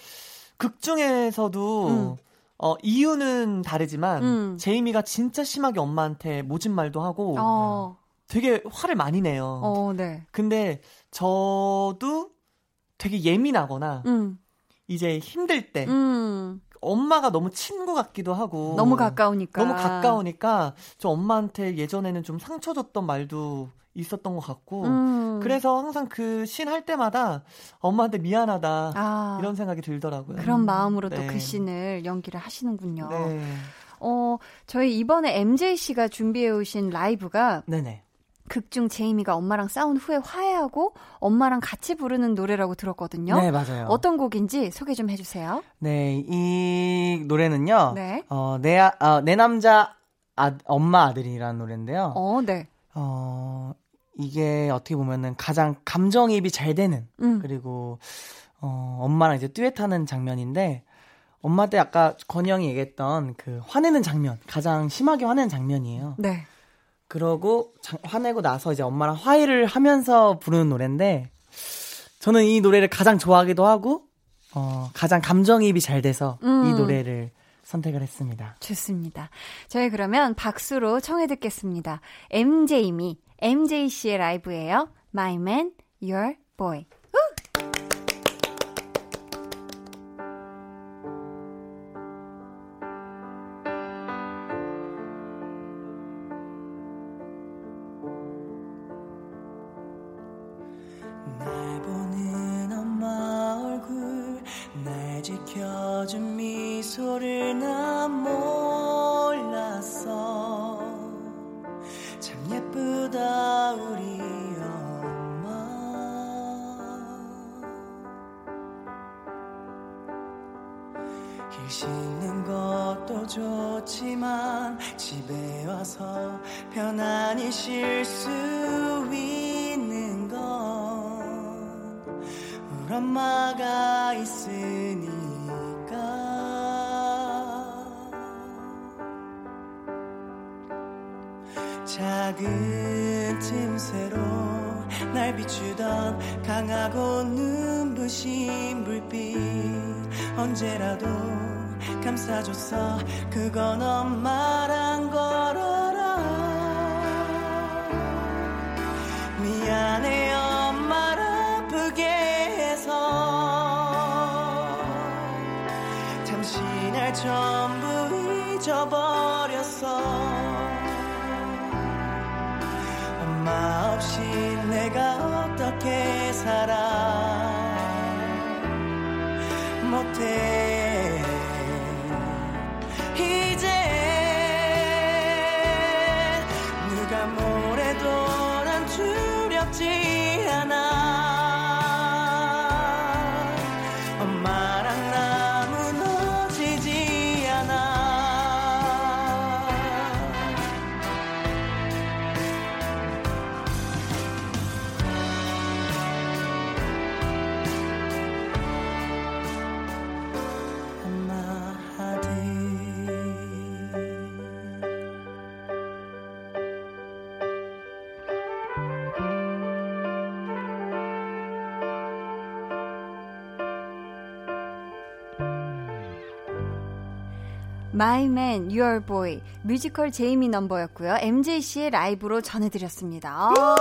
Speaker 4: 극 중에서도, 음. 어, 이유는 다르지만, 음. 제이미가 진짜 심하게 엄마한테 모진 말도 하고, 어. 되게 화를 많이 내요.
Speaker 1: 어, 네.
Speaker 4: 근데 저도 되게 예민하거나, 음. 이제 힘들 때, 음. 엄마가 너무 친구 같기도 하고
Speaker 1: 너무 가까우니까
Speaker 4: 너무 가까우니까 저 엄마한테 예전에는 좀 상처 줬던 말도 있었던 것 같고 음. 그래서 항상 그 신 할 때마다 엄마한테 미안하다 아. 이런 생각이 들더라고요.
Speaker 1: 그런 마음으로 네. 또그 씬을 연기를 하시는군요. 네. 어 저희 이번에 MJ 씨가 준비해 오신 라이브가 네네. 극중 제이미가 엄마랑 싸운 후에 화해하고 엄마랑 같이 부르는 노래라고 들었거든요.
Speaker 3: 네, 맞아요.
Speaker 1: 어떤 곡인지 소개 좀 해주세요.
Speaker 3: 네, 이 노래는요. 네. 어, 내, 아, 어, 내 남자 아, 엄마 아들이라는 노래인데요.
Speaker 1: 어, 네.
Speaker 3: 어, 이게 어떻게 보면은 가장 감정이입이 잘 되는 음. 그리고 어, 엄마랑 이제 듀엣하는 장면인데 엄마한테 아까 건희 형이 얘기했던 그 화내는 장면 가장 심하게 화내는 장면이에요. 네. 그러고 자, 화내고 나서 이제 엄마랑 화해를 하면서 부르는 노래인데 저는 이 노래를 가장 좋아하기도 하고 어, 가장 감정이입이 잘 돼서 음. 이 노래를 선택을 했습니다.
Speaker 1: 좋습니다. 저희 그러면 박수로 청해 듣겠습니다. MJ미, MJ 씨의 라이브예요. My Man, Your Boy.
Speaker 5: 없이 내가 어떻게 살아? 못해
Speaker 1: My Man, Your Boy 뮤지컬 제이미 넘버였고요. MJ 씨의 라이브로 전해드렸습니다. 아.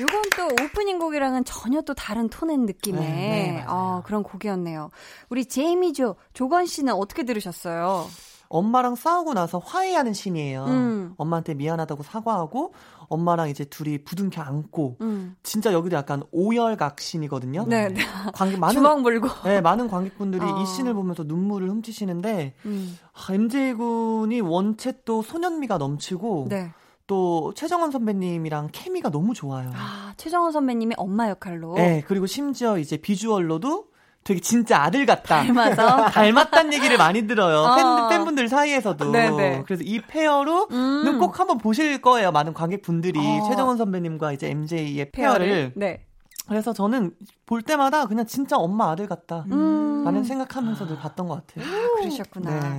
Speaker 1: 요건 또 오프닝 곡이랑은 전혀 또 다른 톤의 느낌의 네, 네, 어, 그런 곡이었네요. 우리 제이미조 조건 씨는 어떻게 들으셨어요?
Speaker 4: 엄마랑 싸우고 나서 화해하는 신이에요. 음. 엄마한테 미안하다고 사과하고 엄마랑 이제 둘이 부둥켜 안고 음. 진짜 여기도 약간 오열각 신이거든요.
Speaker 1: 네, 네. 관객 많은 주먹 물고
Speaker 4: 네, 많은 관객분들이 어. 이 신을 보면서 눈물을 훔치시는데 음. 아, MJ 군이 원체 또 소년미가 넘치고 네. 또 최정원 선배님이랑 케미가 너무 좋아요.
Speaker 1: 아, 최정원 선배님이 엄마 역할로.
Speaker 4: 네, 그리고 심지어 이제 비주얼로도 되게 진짜 아들 같다.
Speaker 1: 닮아서
Speaker 4: 닮았다는 얘기를 많이 들어요. 어. 팬, 팬분들 사이에서도. 네네. 그래서 이 pair로는 음. 꼭 한번 보실 거예요. 많은 관객분들이 어. 최정원 선배님과 이제 MJ의 pair를. pair를. 네. 그래서 저는 볼 때마다 그냥 진짜 엄마 아들 같다. 음. 라는 생각하면서 늘 봤던 것 같아요.
Speaker 1: 아, 그러셨구나. 네.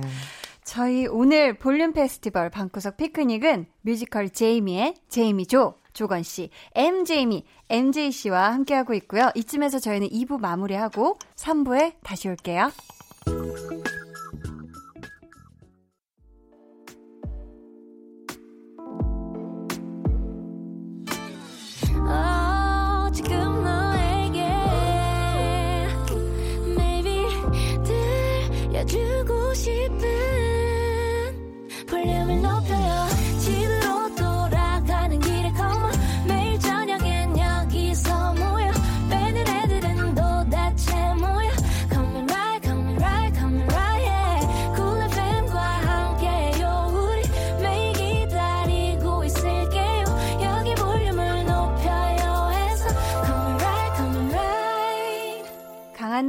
Speaker 1: 저희 오늘 볼륨 페스티벌 방구석 피크닉은 뮤지컬 제이미의 제이미 조 조건 씨, MJ미, MJ 씨와 함께하고 있고요. 이쯤에서 저희는 2부 마무리하고 3부에 다시 올게요.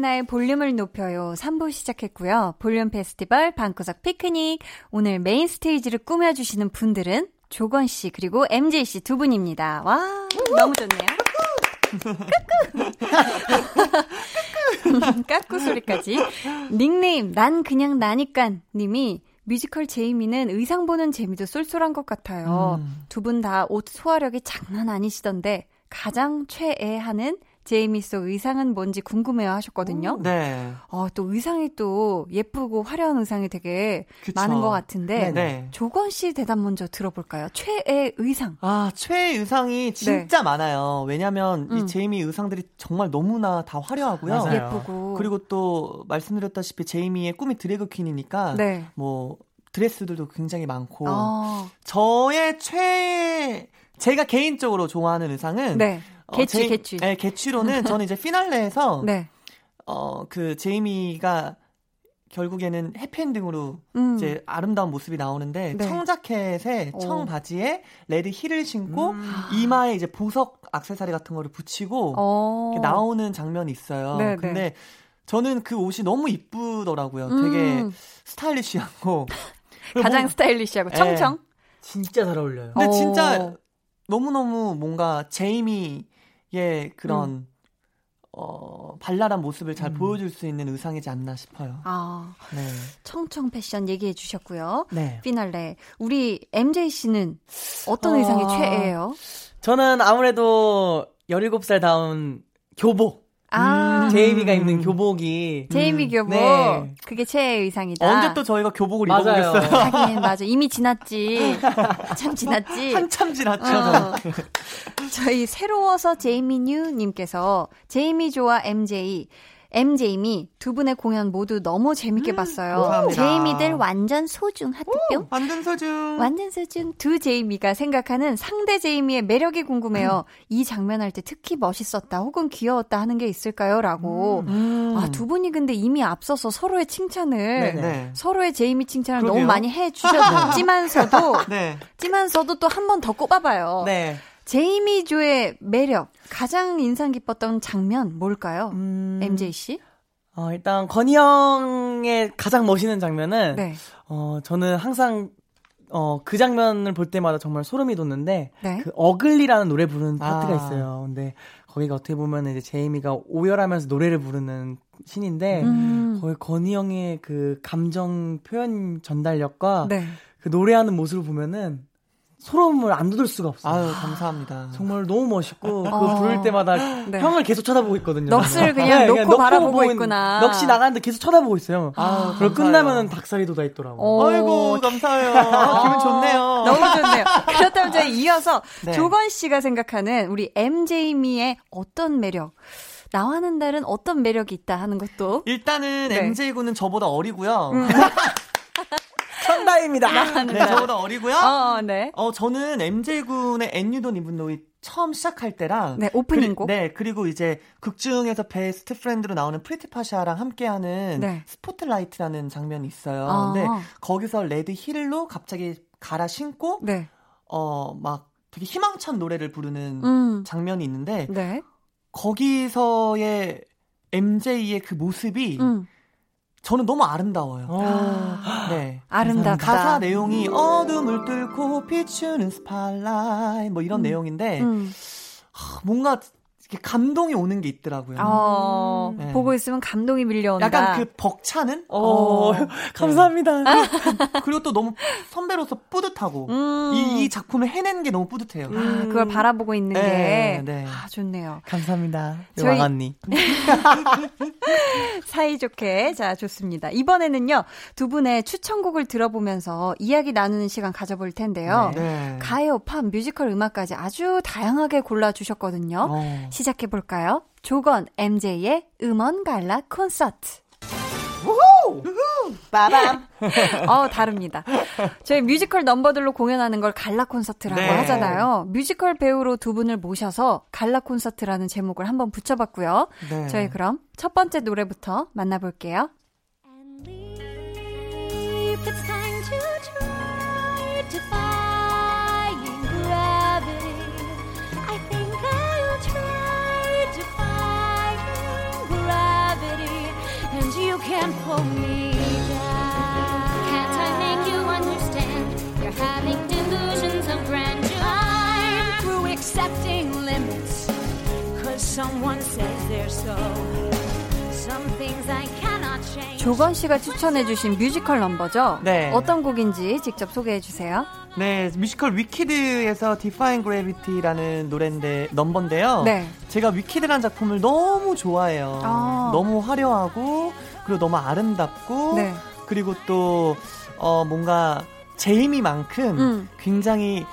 Speaker 1: 강한나의 볼륨을 높여요. 3부 시작했고요. 볼륨 페스티벌 방구석 피크닉. 오늘 main stage를 꾸며주시는 분들은 조건 씨 그리고 MJ 씨 두 분입니다. 와, 너무 좋네요. 까꾸! 까꾸 소리까지. 닉네임, 난 그냥 나니깐 님이 뮤지컬 제이미는 의상 보는 재미도 쏠쏠한 것 같아요. 음. 두분 다 옷 소화력이 장난 아니시던데 가장 최애하는 제이미 속 의상은 뭔지 궁금해요 하셨거든요.
Speaker 4: 네.
Speaker 1: 어, 또 의상이 또 예쁘고 화려한 의상이 되게 그쵸. 많은 것 같은데 네. 조건 씨 대답 먼저 들어볼까요? 최애 의상.
Speaker 4: 아, 최애 의상이 진짜 네. 많아요. 왜냐면 음. 이 제이미 의상들이 정말 너무나 다 화려하고요.
Speaker 1: 맞아요. 예쁘고.
Speaker 4: 그리고 또 말씀드렸다시피 제이미의 꿈이 드래그 퀸이니까 네. 뭐 드레스들도 굉장히 많고 어. 저의 최 제가 개인적으로 좋아하는 의상은
Speaker 1: 네. 개취, 어, 개취.
Speaker 4: 네, 개취로는 저는 이제 피날레에서 네. 어, 그 제이미가 결국에는 해피엔딩으로 음. 이제 아름다운 모습이 나오는데 네. 청자켓에 청바지에 red heel을 신고 음. 이마에 이제 보석 악세사리 같은 거를 붙이고 어. 나오는 장면이 있어요. 네, 네, 근데 저는 그 옷이 너무 이쁘더라고요. 되게 음. stylish하고
Speaker 1: 가장 스타일리시하고 네. 청청.
Speaker 3: 진짜 잘 어울려요.
Speaker 4: 근데 진짜 너무너무 뭔가 제이미 의 그런 음. 어, 발랄한 모습을 잘 음. 보여줄 수 있는 의상이지 않나 싶어요.
Speaker 1: 아, 네. 청청 패션 얘기해 주셨고요. 네. 피날레. 우리 MJ 씨는 어떤 어... 의상이 최애예요?
Speaker 3: 저는 아무래도 17살 다운 교복. 아. 음. 제이미가 입는 교복이.
Speaker 1: 제이미 음. 교복. 네. 그게 최애 의상이다.
Speaker 4: 언제 또 저희가 교복을 맞아요. 입어보겠어요?
Speaker 1: 하긴, 맞아. 이미 지났지. 참 지났지.
Speaker 4: 한참 지났죠.
Speaker 1: 어. 저희 새로워서 제이미 뉴님께서 제이미조와 MJ. MJ미 두 분의 공연 모두 너무 재밌게 음, 봤어요. 감사합니다. 제이미들 완전 소중 하트뿅.
Speaker 4: 오, 완전 소중.
Speaker 1: 완전 소중. 두 제이미가 생각하는 상대 제이미의 매력이 궁금해요. 음. 이 장면 할 때 특히 멋있었다 혹은 귀여웠다 하는 게 있을까요?라고. 음. 아두 분이 근데 이미 앞서서 서로의 칭찬을 네네. 네. 서로의 제이미 칭찬을 그러게요. 너무 많이 해 주셨지만서도 네. 찌만서도 또 한 번 더 꼽아봐요. 네. 제이미 조의 매력, 가장 인상 깊었던 장면 뭘까요? 음... MJ 씨?
Speaker 3: 어, 일단 건희 형의 가장 멋있는 장면은 네. 어, 저는 항상 어, 그 장면을 볼 때마다 정말 소름이 돋는데 네? 그 어글리라는 노래 부르는 파트가 아. 있어요. 근데 거기가 어떻게 보면 이제 제이미가 오열하면서 노래를 부르는 신인데 음. 거기 건희 형의 그 감정 표현 전달력과 네. 그 노래하는 모습을 보면은 소름을 안 돋을 수가 없어요.
Speaker 4: 아유, 감사합니다.
Speaker 3: 정말 너무 멋있고, 어. 그거 부를 때마다 네. 형을 계속 쳐다보고 있거든요.
Speaker 1: 넋을 그냥 네, 놓고 그냥 바라보고 있구나.
Speaker 3: 넋이 나가는데 계속 쳐다보고 있어요. 아, 그리고 끝나면은 닭살이 돋아 있더라고요.
Speaker 4: 아이고, 감사해요. 아, 기분 좋네요.
Speaker 1: 너무 좋네요. 그렇다면 저희 이어서 네. 조건 씨가 생각하는 우리 MJ미의 어떤 매력, 나와는 달은 어떤 매력이 있다 하는 것도.
Speaker 4: 일단은 네. MJ군은 저보다 어리고요. 음.
Speaker 3: 정답입니다.
Speaker 4: 네, 저보다 어리고요.
Speaker 1: 어, 네.
Speaker 4: 어, 저는 MJ군의 And You Don't Even Know It 처음 시작할 때랑
Speaker 1: 네, 오프닝곡.
Speaker 4: 그, 네, 그리고 이제 극중에서 best friend로 나오는 프리티 파샤랑 함께하는 네. 스포트라이트라는 장면이 있어요. 아. 근데 거기서 red heel로 갑자기 갈아 신고 네. 어막 되게 희망찬 노래를 부르는 음. 장면이 있는데 네. 거기서의 MJ의 그 모습이 음. 저는 너무 아름다워요.
Speaker 1: 아, 네. 아름답다.
Speaker 4: 가사 내용이 어둠을 뚫고 비추는 스팔라이 뭐 이런 음. 내용인데 음. 뭔가 감동이 오는 게 있더라고요.
Speaker 1: 어, 네. 보고 있으면 감동이 밀려온다.
Speaker 4: 약간 그 벅차는?
Speaker 3: 어, 어 네. 감사합니다.
Speaker 4: 그리고 또 너무 선배로서 뿌듯하고, 음. 이, 이, 작품을 해낸 게 너무 뿌듯해요.
Speaker 1: 음. 그걸 바라보고 있는 네, 게. 네. 아, 좋네요.
Speaker 3: 감사합니다. 저희... 왕 언니.
Speaker 1: 사이좋게. 자, 좋습니다. 이번에는요, 두 분의 추천곡을 들어보면서 이야기 나누는 시간 가져볼 텐데요. 네. 가요, 팝, 뮤지컬 음악까지 아주 다양하게 골라 주셨거든요. 어. 시작해 볼까요? 조건 MJ의 음원 갈라 콘서트.
Speaker 4: 우후! 빠밤!
Speaker 1: 어, 다릅니다. 저희 뮤지컬 넘버들로 공연하는 걸 갈라 콘서트라고 네. 하잖아요. 뮤지컬 배우로 두 분을 모셔서 갈라 콘서트라는 제목을 한번 붙여봤고요. 네. 저희 그럼 첫 번째 노래부터 만나볼게요.
Speaker 6: And pull me down. Can't I make you understand? You're having delusions of grandeur. I'm through accepting limits. Cause someone says they're so. Some things I cannot change.
Speaker 1: 조건 씨가 추천해주신 뮤지컬 넘버죠? 네. 어떤 곡인지 직접 소개해주세요.
Speaker 4: 네, 뮤지컬 위키드에서 Define Gravity라는 노래인데 넘버인데요. 네. 제가 위키드라는 작품을 너무 좋아해요. 아. 너무 화려하고 그리고 너무 아름답고 네. 그리고 또 어, 뭔가 제이미만큼 음. 굉장히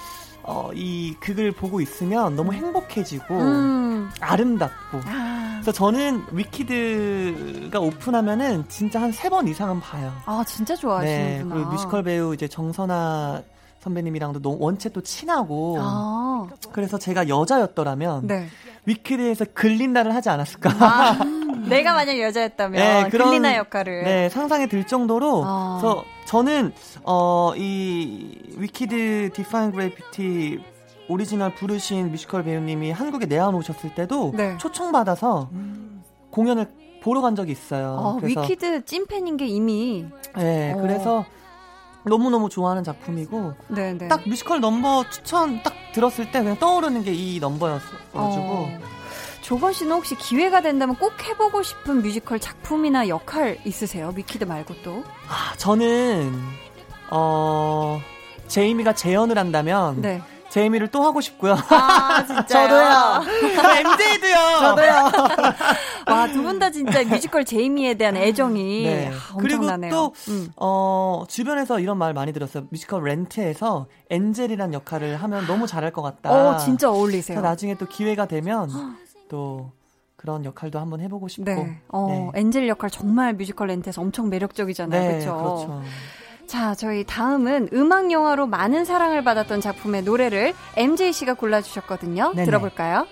Speaker 4: 어, 이 극을 보고 있으면 너무 행복해지고 음. 아름답고. 아. 그래서 저는 위키드가 오픈하면은 진짜 한 세 번 이상은 봐요.
Speaker 1: 아 진짜 좋아하시는구나.
Speaker 4: 네, 그리고 뮤지컬 배우 이제 정선아 선배님이랑도 너무 원체 또 친하고 아. 그래서 제가 여자였더라면 네. 위키드에서 글린다를 하지 않았을까. 아,
Speaker 1: 내가 만약 여자였다면 네, 그런, 글린다 역할을
Speaker 4: 네, 상상이 들 정도로 아. 그래서 저는 어, 이 위키드 Defying Gravity 오리지널 부르신 뮤지컬 배우님이 한국에 내한 오셨을 때도 네. 초청받아서 음. 공연을 보러 간 적이 있어요.
Speaker 1: 어, 위키드 찐팬인 게 이미
Speaker 4: 네, 오. 그래서 너무너무 좋아하는 작품이고 네네. 네. 딱 뮤지컬 넘버 추천 딱 들었을 때 그냥 떠오르는 게 이 넘버였어가지고 어.
Speaker 1: 조권 씨는 혹시 기회가 된다면 꼭 해보고 싶은 뮤지컬 작품이나 역할 있으세요? 위키드 말고 또?
Speaker 4: 아, 저는 어 제이미가 재연을 한다면 네. 제이미를 또 하고 싶고요.
Speaker 1: 아?
Speaker 4: 저도요. MJ도요.
Speaker 1: 저도요. 와, 두 분 다 진짜 뮤지컬 제이미에 대한 애정이 네. 아, 엄청나네요.
Speaker 4: 그리고 또, 음. 어, 주변에서 이런 말 많이 들었어요. 뮤지컬 렌트에서 엔젤이란 역할을 하면 너무 잘할 것 같다.
Speaker 1: 어, 진짜 어울리세요.
Speaker 4: 나중에 또 기회가 되면 또 그런 역할도 한번 해보고 싶고. 네.
Speaker 1: 어, 네. 엔젤 역할 정말 뮤지컬 렌트에서 엄청 매력적이잖아요. 네, 그렇죠? 그렇죠. 자, 저희 다음은 음악 영화로 많은 사랑을 받았던 작품의 노래를 MJ 씨가 골라주셨거든요. 네네. 들어볼까요?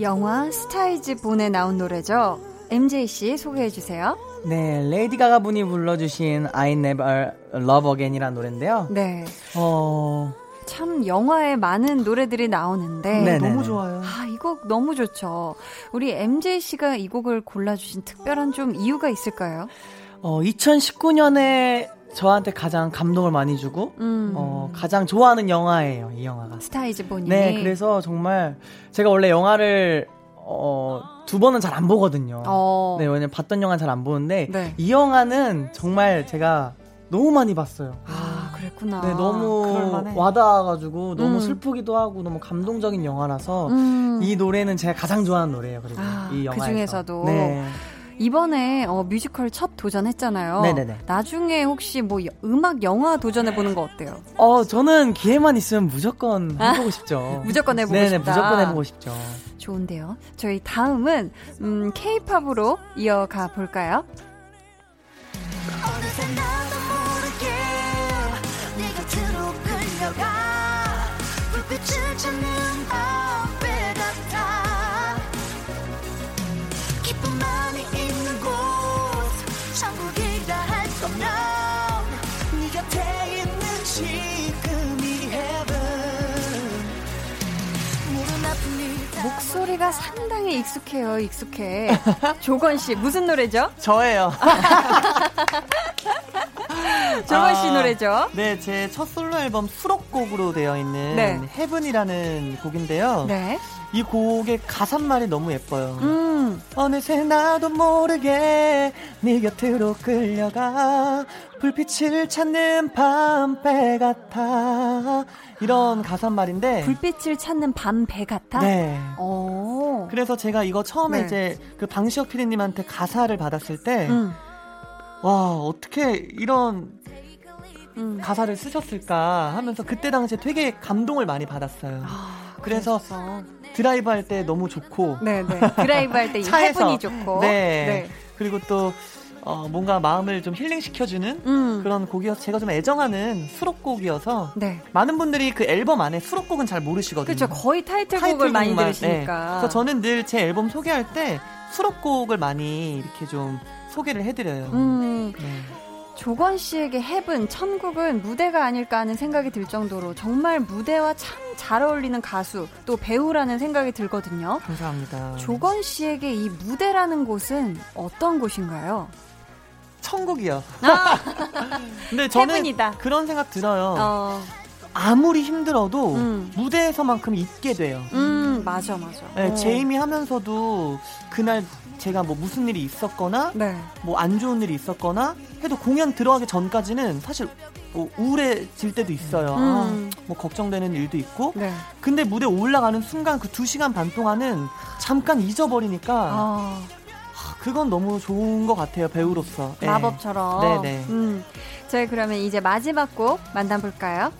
Speaker 1: 영화 스타 이즈 본에 나온 노래죠. MJ 씨 소개해 주세요.
Speaker 3: 네, 레이디 가가 분이 불러주신 I'll Never Love Again이라는 노래인데요. 네.
Speaker 1: 어. 참 영화에 많은 노래들이 나오는데 네네네.
Speaker 4: 너무 좋아요.
Speaker 1: 아, 이 곡 너무 좋죠. 우리 MJ 씨가 이 곡을 골라 주신 특별한 좀 이유가 있을까요?
Speaker 3: 어, 2019년에 저한테 가장 감동을 많이 주고 음. 어, 가장 좋아하는 영화예요. 이 영화가.
Speaker 1: 스타 이즈 본이.
Speaker 3: 네, 그래서 정말 제가 원래 영화를 어, 두 번은 잘 안 보거든요. 어. 네, 왜냐면 봤던 영화는 잘 안 보는데 네. 이 영화는 정말 제가 너무 많이 봤어요.
Speaker 1: 아, 그랬구나.
Speaker 3: 네, 너무 와닿아가지고 너무 음. 슬프기도 하고 너무 감동적인 영화라서 음. 이 노래는 제가 가장 좋아하는 노래예요. 그리고 아, 이 영화에서.
Speaker 1: 그 중에서도. 네. 이번에 어, 뮤지컬 첫 도전했잖아요. 네네네. 나중에 혹시 뭐 음악 영화 도전해 보는 거 어때요?
Speaker 3: 어 저는 기회만 있으면 무조건 해보고 싶죠.
Speaker 1: 무조건 해보고
Speaker 3: 네네,
Speaker 1: 싶다.
Speaker 3: 무조건 해보고 싶죠.
Speaker 1: 좋은데요. 저희 다음은 음, K-팝으로 이어가 볼까요? 목소리가 상당히 익숙해요, 익숙해. 조건 씨, 무슨 노래죠?
Speaker 4: 저예요.
Speaker 1: 조건 씨 아, 노래죠?
Speaker 4: 네, 제 첫 솔로 앨범 수록곡으로 되어 있는 네. 헤븐이라는 곡인데요. 네. 이 곡의 가사말이 너무 예뻐요. 음. 어느새 나도 모르게 네 곁으로 끌려가 불빛을 찾는 밤배 같아 이런 가사 말인데
Speaker 1: 불빛을 찾는 밤배 같아.
Speaker 4: 네. 오. 그래서 제가 이거 처음에 네. 이제 그 방시혁 피디님한테 가사를 받았을 때, 음. 와 어떻게 이런 음. 가사를 쓰셨을까 하면서 그때 당시에 되게 감동을 많이 받았어요. 아, 그래서 드라이브 할 때 너무 좋고,
Speaker 1: 네네. 드라이브 할때 차에서, Heaven이 좋고,
Speaker 4: 네. 네. 그리고 또 어, 뭔가 마음을 좀 힐링시켜주는 음. 그런 곡이어서 제가 좀 애정하는 수록곡이어서 네. 많은 분들이 그 앨범 안에 수록곡은 잘 모르시거든요.
Speaker 1: 그렇죠. 거의 타이틀곡을 많이 네. 들으시니까.
Speaker 4: 네. 그래서 저는 늘 제 앨범 소개할 때 수록곡을 많이 이렇게 좀 소개를 해드려요. 음. 네.
Speaker 1: 조건 씨에게 헤븐, 천국은 무대가 아닐까 하는 생각이 들 정도로 정말 무대와 참 잘 어울리는 가수, 또 배우라는 생각이 들거든요.
Speaker 4: 감사합니다.
Speaker 1: 조건 씨에게 이 무대라는 곳은 어떤 곳인가요?
Speaker 4: 천국이요. 아! 근데 저는 헤븐이다. 그런 생각 들어요. 어. 아무리 힘들어도 음. 무대에서만큼 있게 돼요.
Speaker 1: 음, 맞아, 맞아.
Speaker 4: 네, 어. 제이미 하면서도 그날 제가 뭐 무슨 일이 있었거나 네. 뭐안 좋은 일이 있었거나 해도 공연 들어가기 전까지는 사실 뭐 우울해질 때도 있어요. 음. 아, 뭐 걱정되는 일도 있고. 네. 근데 무대 올라가는 순간 그 2시간 반 동안은 잠깐 잊어버리니까 아. 그건 너무 좋은 것 같아요 배우로서
Speaker 1: 네. 마법처럼. 네네. 음. 저희 그러면 이제 마지막 곡 만나볼까요?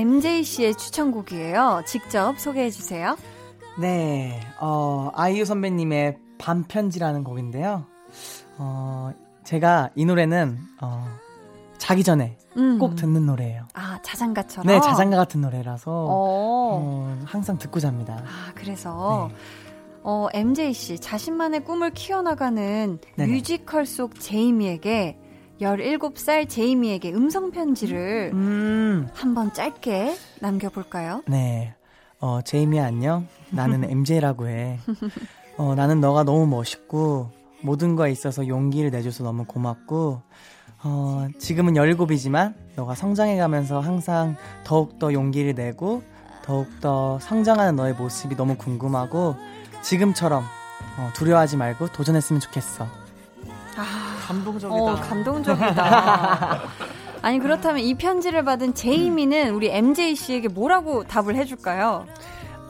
Speaker 1: MJ 씨의 추천곡이에요. 직접 소개해 주세요.
Speaker 3: 네, 어, 아이유 선배님의 반편지라는 곡인데요. 어, 제가 이 노래는, 어, 자기 전에 음. 꼭 듣는 노래예요.
Speaker 1: 아, 자장가처럼?
Speaker 3: 네, 자장가 같은 노래라서, 어. 어, 항상 듣고 잡니다.
Speaker 1: 아, 그래서, 네. 어, MJ 씨, 자신만의 꿈을 키워나가는 네네. 뮤지컬 속 제이미에게 17살 제이미에게 음성편지를 음. 한번 짧게 남겨볼까요?
Speaker 3: 네. 어, 제이미 안녕. 나는 MJ라고 해. 어, 나는 너가 너무 멋있고, 모든 거에 있어서 용기를 내줘서 너무 고맙고, 어, 지금은 17이지만, 너가 성장해가면서 항상 더욱더 용기를 내고, 더욱더 성장하는 너의 모습이 너무 궁금하고, 지금처럼 어, 두려워하지 말고 도전했으면 좋겠어.
Speaker 4: 아, 감동적이다. 어,
Speaker 1: 감동적이다. 아니 그렇다면 이 편지를 받은 제이미는 우리 MJ 씨에게 뭐라고 답을 해줄까요?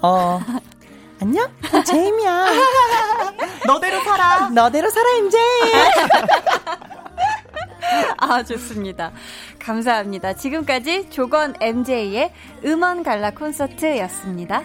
Speaker 3: 어 안녕 제이미야.
Speaker 4: 너대로 살아.
Speaker 3: 너대로 살아 MJ.
Speaker 1: 아 좋습니다. 감사합니다. 지금까지 조건 MJ의 음원 갈라 콘서트였습니다.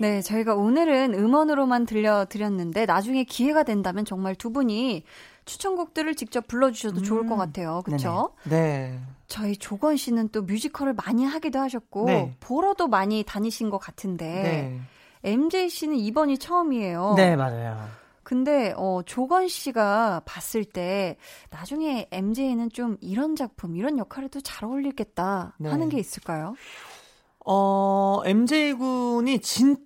Speaker 1: 네, 저희가 오늘은 음원으로만 들려드렸는데 나중에 기회가 된다면 정말 두 분이 추천곡들을 직접 불러주셔도 음. 좋을 것 같아요. 그렇죠?
Speaker 4: 네.
Speaker 1: 저희 조건 씨는 또 뮤지컬을 많이 하기도 하셨고 네. 보러도 많이 다니신 것 같은데 네. MJ 씨는 이번이 처음이에요.
Speaker 3: 네, 맞아요.
Speaker 1: 근데 어 조건 씨가 봤을 때 나중에 MJ는 좀 이런 작품, 이런 역할에도 잘 어울리겠다 네. 하는 게 있을까요?
Speaker 4: 어, MJ 군이 진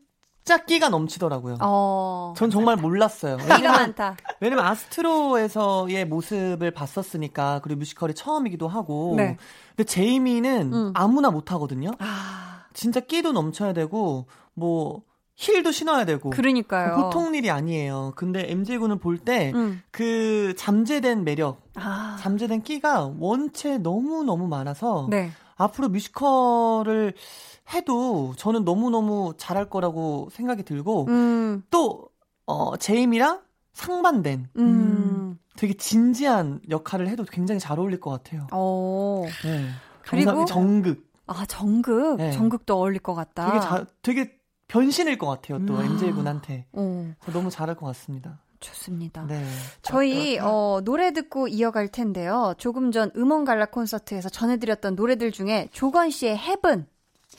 Speaker 4: 끼가 넘치더라고요. 어, 전 정말 몰랐어요.
Speaker 1: 끼가 많다.
Speaker 4: 왜냐면 아스트로에서의 모습을 봤었으니까 그리고 뮤지컬이 처음이기도 하고. 네. 근데 제이미는 음. 아무나 못 하거든요. 아. 진짜 끼도 넘쳐야 되고 뭐 힐도 신어야 되고.
Speaker 1: 그러니까요.
Speaker 4: 보통 일이 아니에요. 근데 MJ 군을 볼 때그 음. 그 잠재된 매력, 아. 잠재된 끼가 원체 너무 너무 많아서 네. 앞으로 뮤지컬을 해도 저는 너무너무 잘할 거라고 생각이 들고 음. 또 어, 제이미랑 상반된 음. 되게 진지한 역할을 해도 굉장히 잘 어울릴 것 같아요. 오. 네. 그리고 정극.
Speaker 1: 아 정극, 네. 정극도 어울릴 것 같다.
Speaker 4: 되게 자, 되게 변신일 것 같아요. 또 음. MJ 군한테 어. 너무 잘할 것 같습니다.
Speaker 1: 좋습니다. 네. 저희 어, 노래 듣고 이어갈 텐데요. 조금 전 음원 갈라 콘서트에서 전해드렸던 노래들 중에 조권 씨의 Heaven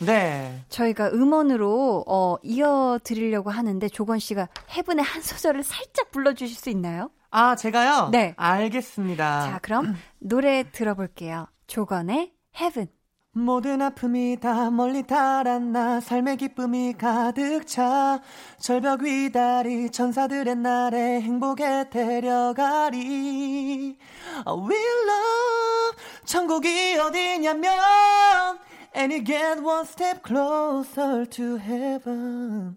Speaker 4: 네.
Speaker 1: 저희가 음원으로 어, 이어드리려고 하는데 조건 씨가 해븐의 한 소절을 살짝 불러주실 수 있나요?
Speaker 4: 아, 제가요? 네. 알겠습니다.
Speaker 1: 자, 그럼 노래 들어볼게요. 조건의 해븐.
Speaker 4: 모든 아픔이 다 멀리 달았나 삶의 기쁨이 가득 차 절벽 위 다리 천사들의 날에 행복에 데려가리 We love 천국이 어디냐면 And you get one step closer to heaven.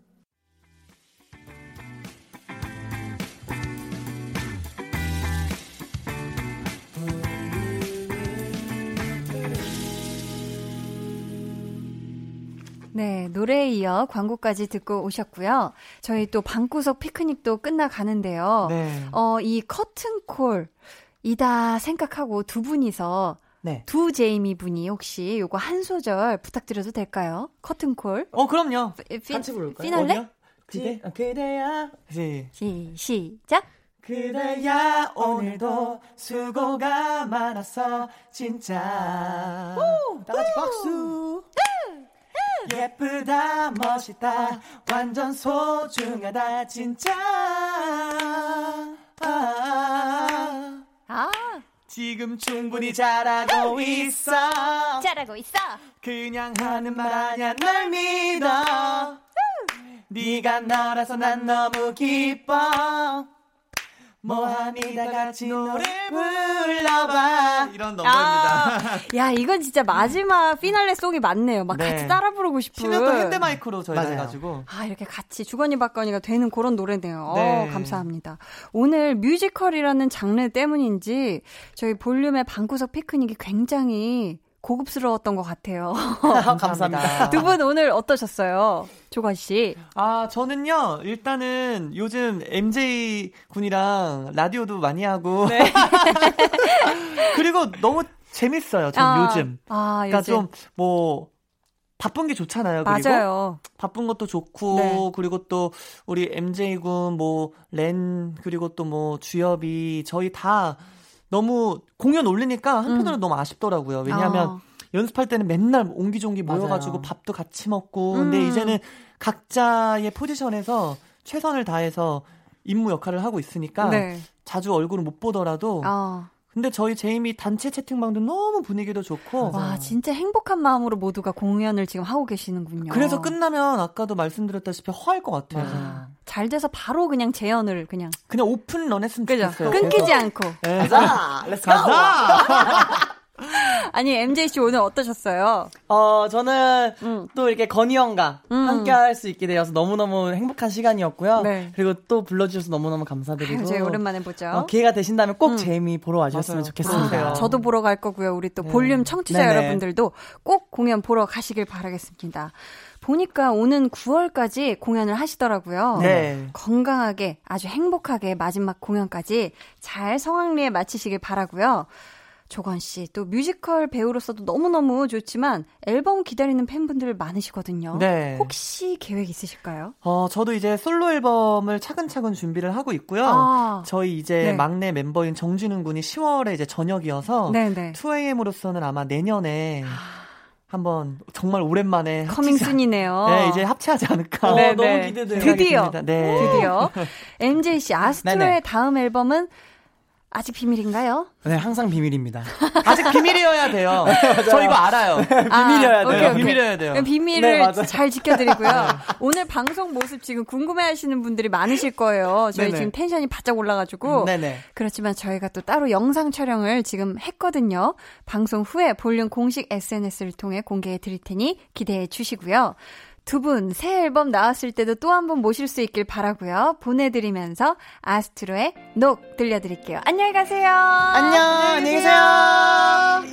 Speaker 1: 네, 노래에 이어 광고까지 듣고 오셨고요. 저희 또 방구석 피크닉도 끝나가는데요. 네. 어, 이 커튼콜 이다 생각하고 두 분이서 네. 두 제이미 분이 혹시 요거 한 소절 부탁드려도 될까요? 커튼콜.
Speaker 4: 어, 그럼요.
Speaker 3: 피, 같이 부를까요?
Speaker 1: 피날레?
Speaker 3: 그대, 아, 그대야.
Speaker 1: 시, 시, 시작.
Speaker 3: 그대야 오늘도 수고가 많았어 진짜 오, 다 같이 박수 예쁘다 멋있다 완전 소중하다 진짜 아, 아. 지금 충분히 잘하고 있어.
Speaker 1: 잘하고 있어.
Speaker 3: 그냥 하는 말 아냐 날 믿어. 네가 너라서 난 너무 기뻐 뭐하니 다 같이 노래 불러봐
Speaker 4: 이런 넘버입니다. 아,
Speaker 1: 야 이건 진짜 마지막 피날레 song이 맞네요. 막 네. 같이 따라 부르고 싶은.
Speaker 4: 신나도 핸드 마이크로 저희가 해가지고.
Speaker 1: 아 이렇게 같이 주거니 받거니가 되는 그런 노래네요. 네. 어, 감사합니다. 오늘 뮤지컬이라는 장르 때문인지 저희 볼륨의 방구석 피크닉이 굉장히 고급스러웠던 것 같아요.
Speaker 3: 감사합니다.
Speaker 1: 두 분 오늘 어떠셨어요? 조관 씨.
Speaker 4: 아, 저는요, 일단은 요즘 MJ 군이랑 라디오도 많이 하고. 네. 그리고 너무 재밌어요, 전 아, 요즘. 아, 그러니까 요즘. 좀, 뭐, 바쁜 게 좋잖아요. 그리고
Speaker 1: 맞아요.
Speaker 4: 바쁜 것도 좋고 네. 그리고 또 우리 MJ 군뭐 렌 그리고 또 뭐 주엽이 저희 다 너무 공연 올리니까 한편으로 음. 너무 아쉽더라고요. 왜냐하면 아. 연습할 때는 맨날 옹기종기 모여가지고 밥도 같이 먹고 음. 근데 이제는 각자의 포지션에서 최선을 다해서 임무 역할을 하고 있으니까 네. 자주 얼굴을 못 보더라도 아. 근데 저희 제이미 단체 채팅방도 너무 분위기도 좋고
Speaker 1: 와 진짜 행복한 마음으로 모두가 공연을 지금 하고 계시는군요.
Speaker 4: 그래서 끝나면 아까도 말씀드렸다시피 허할 것 같아요. 아,
Speaker 1: 잘 돼서 바로 그냥 재연을 그냥
Speaker 4: 그냥 open run 했으면 좋겠어요.
Speaker 1: 끊기지 않고.
Speaker 3: 네. 가자. Let's 가자.
Speaker 1: 아니 MJ 씨 오늘 어떠셨어요?
Speaker 3: 어 저는 음. 또 이렇게 권이 형과 음. 함께 할 수 있게 되어서 너무 너무 행복한 시간이었고요. 네. 그리고 또 불러주셔서 너무 너무 감사드리고.
Speaker 1: 저희 오랜만에 보죠. 어,
Speaker 3: 기회가 되신다면 꼭 음. 제이미 보러 와주셨으면 맞아요. 좋겠습니다.
Speaker 1: 아, 저도 보러 갈 거고요. 우리 또 네. 볼륨 청취자 네네. 여러분들도 꼭 공연 보러 가시길 바라겠습니다. 보니까 오는 9월까지 공연을 하시더라고요. 네. 건강하게 아주 행복하게 마지막 공연까지 잘 성황리에 마치시길 바라고요. 조권 씨, 또 뮤지컬 배우로서도 너무너무 좋지만 앨범 기다리는 팬분들 많으시거든요. 네. 혹시 계획 있으실까요?
Speaker 4: 어, 저도 이제 솔로 앨범을 차근차근 준비를 하고 있고요. 아, 저희 이제 네. 막내 멤버인 정진운 군이 10월에 이제 전역이어서 네네. 2AM으로서는 아마 내년에 아. 한번 정말 오랜만에
Speaker 1: 커밍순이네요.
Speaker 4: 네, 이제 합체하지 않을까.
Speaker 3: 어, 네, 너무 기대돼요.
Speaker 1: 드디어. 네. 드디어. MJ 씨 아스트로의 다음 앨범은 아직 비밀인가요?
Speaker 3: 네, 항상 비밀입니다.
Speaker 4: 아직 비밀이어야 돼요. 저 이거 알아요.
Speaker 3: 아, 비밀이어야 돼요. 오케이,
Speaker 4: 오케이. 비밀이어야 돼요.
Speaker 1: 비밀을 네, 잘 지켜드리고요. 네. 오늘 방송 모습 지금 궁금해하시는 분들이 많으실 거예요. 저희 네네. 지금 텐션이 바짝 올라가지고. 네네. 그렇지만 저희가 또 따로 영상 촬영을 지금 했거든요. 방송 후에 볼륨 공식 SNS를 통해 공개해 드릴 테니 기대해 주시고요. 두 분 새 앨범 나왔을 때도 또 한 번 모실 수 있길 바라고요. 보내드리면서 아스트로의 녹 들려드릴게요. 안녕히 가세요.
Speaker 3: 안녕. 안녕히 계세요.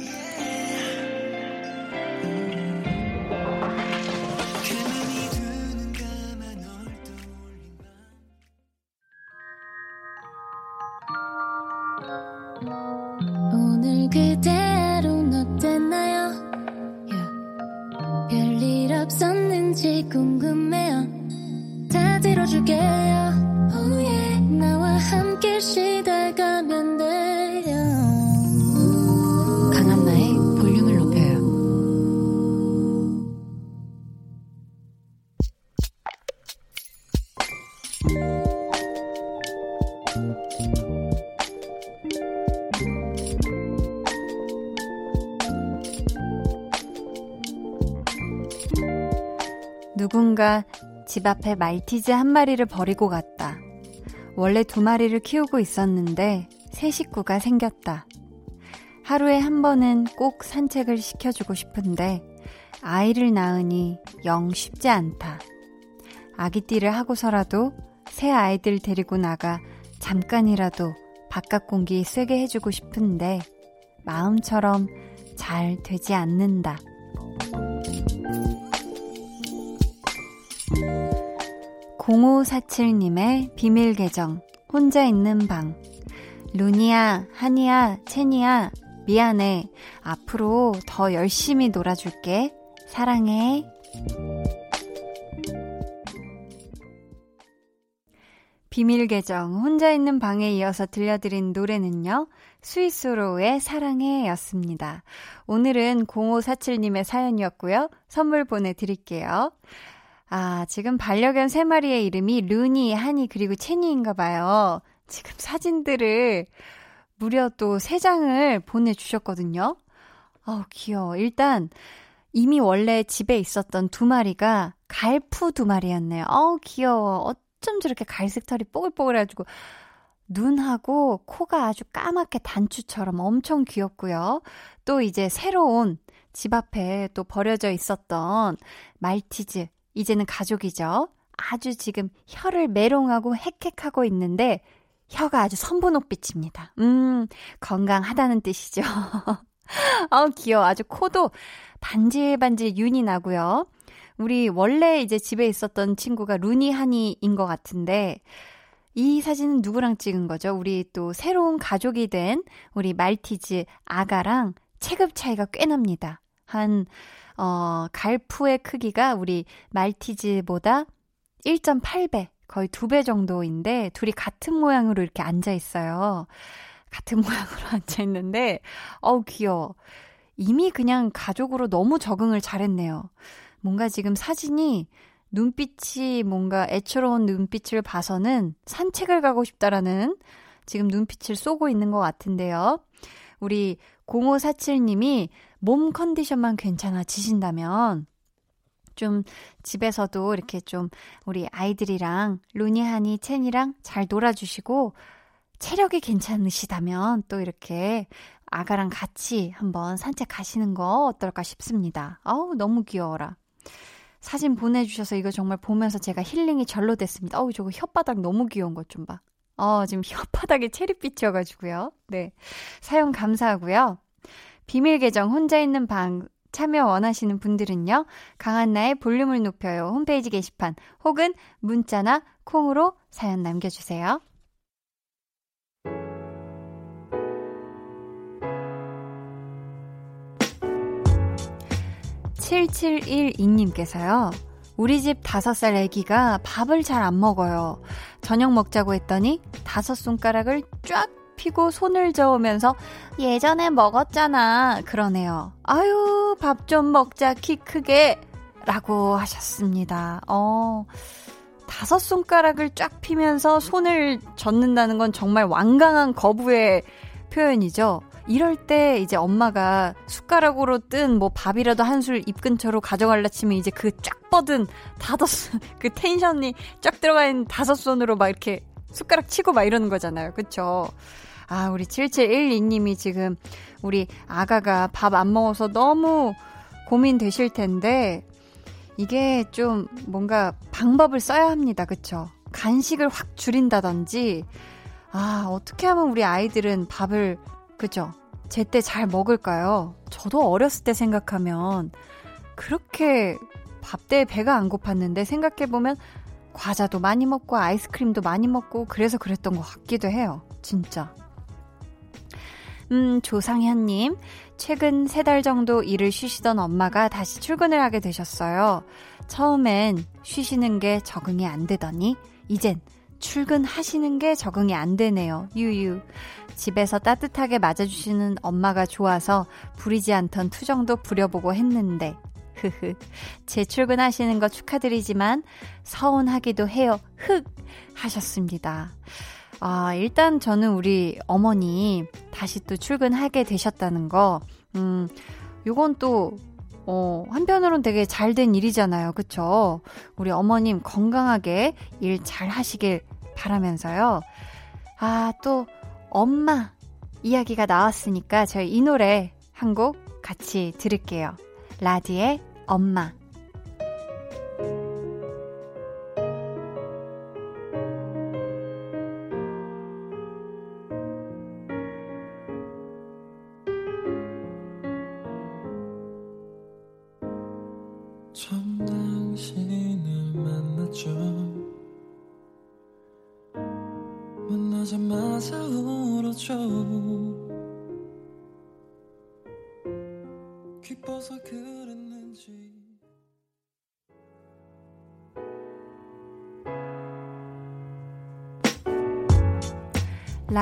Speaker 3: 오늘 그대로 어땠 궁금해요 다 들어줄게요 oh yeah. 나와 함께 집 앞에 말티즈 한 마리를 버리고 갔다. 원래 두 마리를 키우고 있었는데 새 식구가 생겼다. 하루에 한 번은 꼭 산책을 시켜주고 싶은데 아이를 낳으니 영 쉽지 않다. 아기띠를 하고서라도 새 아이들 데리고 나가 잠깐이라도 바깥 공기 쐬게 해주고 싶은데 마음처럼 잘 되지 않는다.
Speaker 1: 0547님의 비밀 계정, 혼자 있는 방. 루니야, 하니야, 채니야, 미안해. 앞으로 더 열심히 놀아줄게. 사랑해. 비밀 계정 혼자 있는 방에 이어서 들려드린 노래는요. 스위스로의 사랑해 였습니다. 오늘은 0547님의 사연이었고요. 선물 보내드릴게요. 아, 지금 반려견 3마리의 이름이 루니, 하니, 그리고 체니인가 봐요. 지금 사진들을 무려 또 3장을 보내주셨거든요. 어우, 귀여워. 일단, 이미 원래 집에 있었던 두 마리가 갈푸 두 마리였네요. 어우, 귀여워. 어쩜 저렇게 갈색 털이 뽀글뽀글해가지고 눈하고 코가 아주 까맣게 단추처럼 엄청 귀엽고요. 또 이제 새로운 집 앞에 또 버려져 있었던 말티즈 이제는 가족이죠. 아주 지금 혀를 메롱하고 헥헥하고 있는데 혀가 아주 선분홍빛입니다. 음, 건강하다는 뜻이죠. 아우 귀여워. 아주 코도 반질반질 윤이 나고요. 우리 원래 이제 집에 있었던 친구가 루니 하니인 것 같은데 이 사진은 누구랑 찍은 거죠? 우리 또 새로운 가족이 된 우리 말티즈 아가랑 체급 차이가 꽤 납니다. 한, 어, 갈푸의 크기가 우리 말티즈보다 1.8배, 거의 두배 정도인데, 둘이 같은 모양으로 이렇게 앉아 있어요. 같은 모양으로 앉아 있는데, 어우, 귀여워. 이미 그냥 가족으로 너무 적응을 잘했네요. 뭔가 지금 사진이 눈빛이 뭔가 애처로운 눈빛을 봐서는 산책을 가고 싶다라는 지금 눈빛을 쏘고 있는 것 같은데요. 우리 0547님이 몸 컨디션만 괜찮아지신다면 좀 집에서도 이렇게 좀 우리 아이들이랑 루니하니 첸이랑 잘 놀아주시고 체력이 괜찮으시다면 또 이렇게 아가랑 같이 한번 산책 가시는 거 어떨까 싶습니다. 아우, 너무 귀여워라. 사진 보내주셔서 이거 정말 보면서 제가 힐링이 절로 됐습니다. 어우, 저거 혓바닥 너무 귀여운 것 좀 봐. 어, 지금 혓바닥에 체리빛이어가지고요. 네. 사용 감사하고요. 비밀 계정 혼자 있는 방 참여 원하시는 분들은요. 강한나의 볼륨을 높여요. 홈페이지 게시판 혹은 문자나 콩으로 사연 남겨주세요. 7712님께서요. 우리 집 5살 애기가 밥을 잘 안 먹어요. 저녁 먹자고 했더니 다섯 손가락을 쫙 피고 손을 저으면서 예전에 먹었잖아. 그러네요. 아유, 밥 좀 먹자, 키 크게. 라고 하셨습니다. 어, 다섯 손가락을 쫙 피면서 손을 젓는다는 건 정말 완강한 거부의 표현이죠. 이럴 때 이제 엄마가 숟가락으로 뜬 뭐 밥이라도 한 술 입 근처로 가져갈라 치면 이제 그 쫙 뻗은 다섯 그 텐션이 쫙 들어가 있는 다섯 손으로 막 이렇게 숟가락 치고 막 이러는 거잖아요. 그쵸? 아, 우리 7712님이 지금 우리 아가가 밥 안 먹어서 너무 고민되실 텐데 이게 좀 뭔가 방법을 써야 합니다. 그쵸? 간식을 확 줄인다든지 아, 어떻게 하면 우리 아이들은 밥을 그죠? 제때 잘 먹을까요? 저도 어렸을 때 생각하면 그렇게 밥 때 배가 안 고팠는데 생각해보면 과자도 많이 먹고 아이스크림도 많이 먹고 그래서 그랬던 것 같기도 해요. 진짜. 음, 조상현님. 최근 세 달 정도 일을 쉬시던 엄마가 다시 출근을 하게 되셨어요. 처음엔 쉬시는 게 적응이 안 되더니, 이젠 출근하시는 게 적응이 안 되네요. 유유. 집에서 따뜻하게 맞아주시는 엄마가 좋아서 부리지 않던 투정도 부려보고 했는데, 흐흐. 재출근하시는 거 축하드리지만, 서운하기도 해요. 흑! 하셨습니다. 아, 일단 저는 우리 어머니 다시 또 출근하게 되셨다는 거, 음, 요건 또, 어, 한편으론 되게 잘 된 일이잖아요. 그쵸? 우리 어머님 건강하게 일 잘 하시길 바라면서요. 아, 또, 엄마 이야기가 나왔으니까 저희 이 노래 한 곡 같이 들을게요. 라디의 엄마.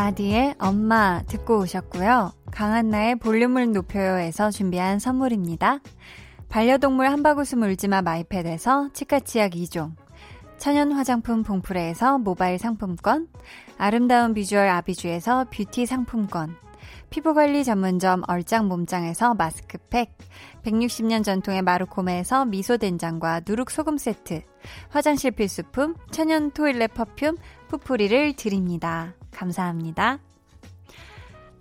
Speaker 1: 라디의 엄마 듣고 오셨고요. 강한나의 볼륨을 높여요에서 준비한 선물입니다. 반려동물 한바구음 울지마 마이펫에서 치카치약 2종 천연 화장품 봉프레에서 모바일 상품권 아름다운 비주얼 아비주에서 뷰티 상품권 피부관리 전문점 얼짱 몸짱에서 마스크팩 160년 전통의 마루코메에서 미소된장과 누룩소금 세트 화장실 필수품 천연 toilet perfume 푸프리를 드립니다. 감사합니다.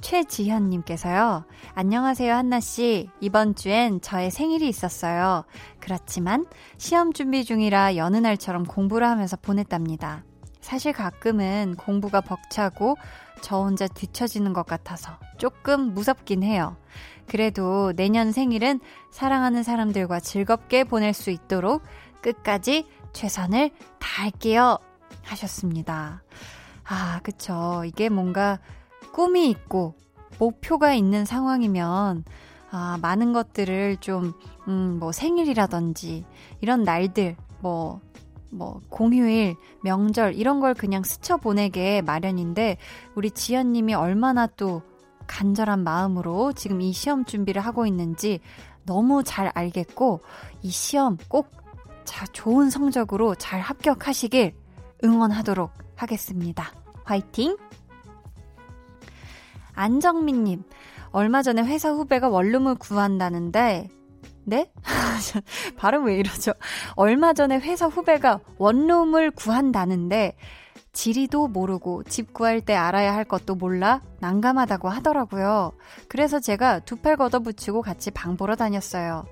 Speaker 1: 최지현님께서요. 안녕하세요, 한나씨. 이번 주엔 저의 생일이 있었어요. 그렇지만 시험 준비 중이라 여느 날처럼 공부를 하면서 보냈답니다. 사실 가끔은 공부가 벅차고 저 혼자 뒤처지는 것 같아서 조금 무섭긴 해요. 그래도 내년 생일은 사랑하는 사람들과 즐겁게 보낼 수 있도록 끝까지 최선을 다할게요. 하셨습니다. 아, 그쵸. 이게 뭔가 꿈이 있고 목표가 있는 상황이면 아, 많은 것들을 좀, 음, 뭐 생일이라든지 이런 날들, 뭐, 뭐 공휴일, 명절 이런 걸 그냥 스쳐 보내게 마련인데 우리 지연님이 얼마나 또 간절한 마음으로 지금 이 시험 준비를 하고 있는지 너무 잘 알겠고 이 시험 꼭 자, 좋은 성적으로 잘 합격하시길 응원하도록 하겠습니다. 화이팅! 안정민님, 얼마 전에 회사 후배가 원룸을 구한다는데, 네? 발음 왜 이러죠? 얼마 전에 회사 후배가 원룸을 구한다는데, 지리도 모르고 집 구할 때 알아야 할 것도 몰라 난감하다고 하더라고요. 그래서 제가 두 팔 걷어붙이고 같이 방 보러 다녔어요.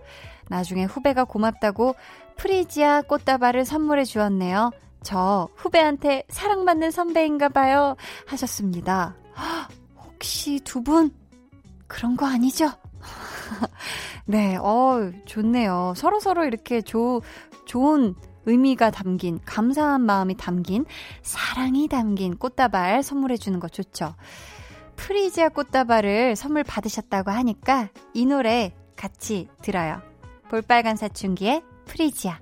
Speaker 1: 나중에 후배가 고맙다고 프리지아 꽃다발을 선물해 주었네요. 저 후배한테 사랑받는 선배인가 봐요. 하셨습니다. 혹시 두 분 그런 거 아니죠? 네, 어, 좋네요. 서로 서로 이렇게 조, 좋은 의미가 담긴, 감사한 마음이 담긴, 사랑이 담긴 꽃다발 선물해주는 거 좋죠. 프리지아 꽃다발을 선물 받으셨다고 하니까 이 노래 같이 들어요. 볼빨간 사춘기의 프리지아.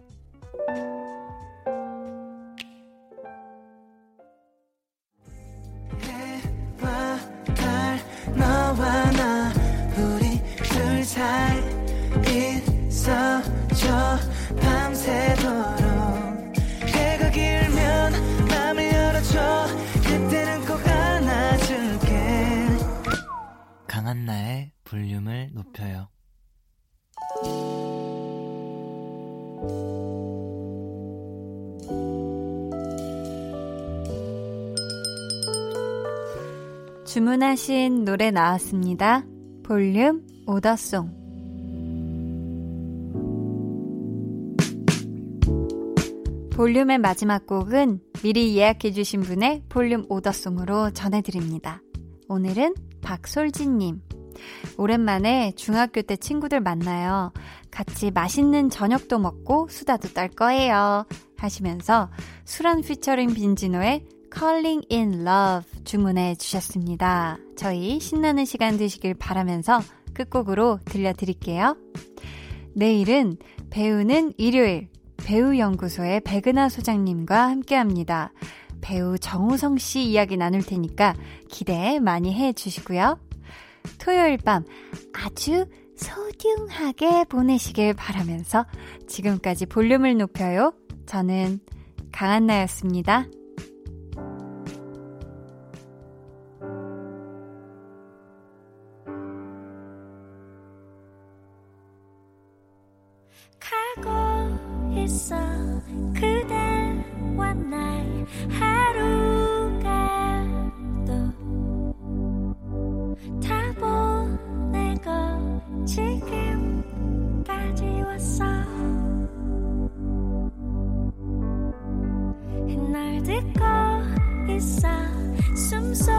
Speaker 1: 주문하신 노래 나왔습니다. 볼륨 오더송 볼륨의 마지막 곡은 미리 예약해주신 분의 볼륨 오더송으로 전해드립니다. 오늘은 박솔진님. 오랜만에 중학교 때 친구들 만나요. 같이 맛있는 저녁도 먹고 수다도 떨 거예요. 하시면서 수란 피처링 빈지노의 Calling in Love 주문해 주셨습니다. 저희 신나는 시간 되시길 바라면서 끝곡으로 들려드릴게요. 내일은 배우는 일요일 배우연구소의 백은하 소장님과 함께 합니다. 배우 정우성 씨 이야기 나눌 테니까 기대 많이 해 주시고요. 토요일 밤 아주 소중하게 보내시길 바라면서 지금까지 볼륨을 높여요. 저는 강한나였습니다. 날 하루가 또다 보내고 지금까지 왔어. 날 듣고 있어. 숨소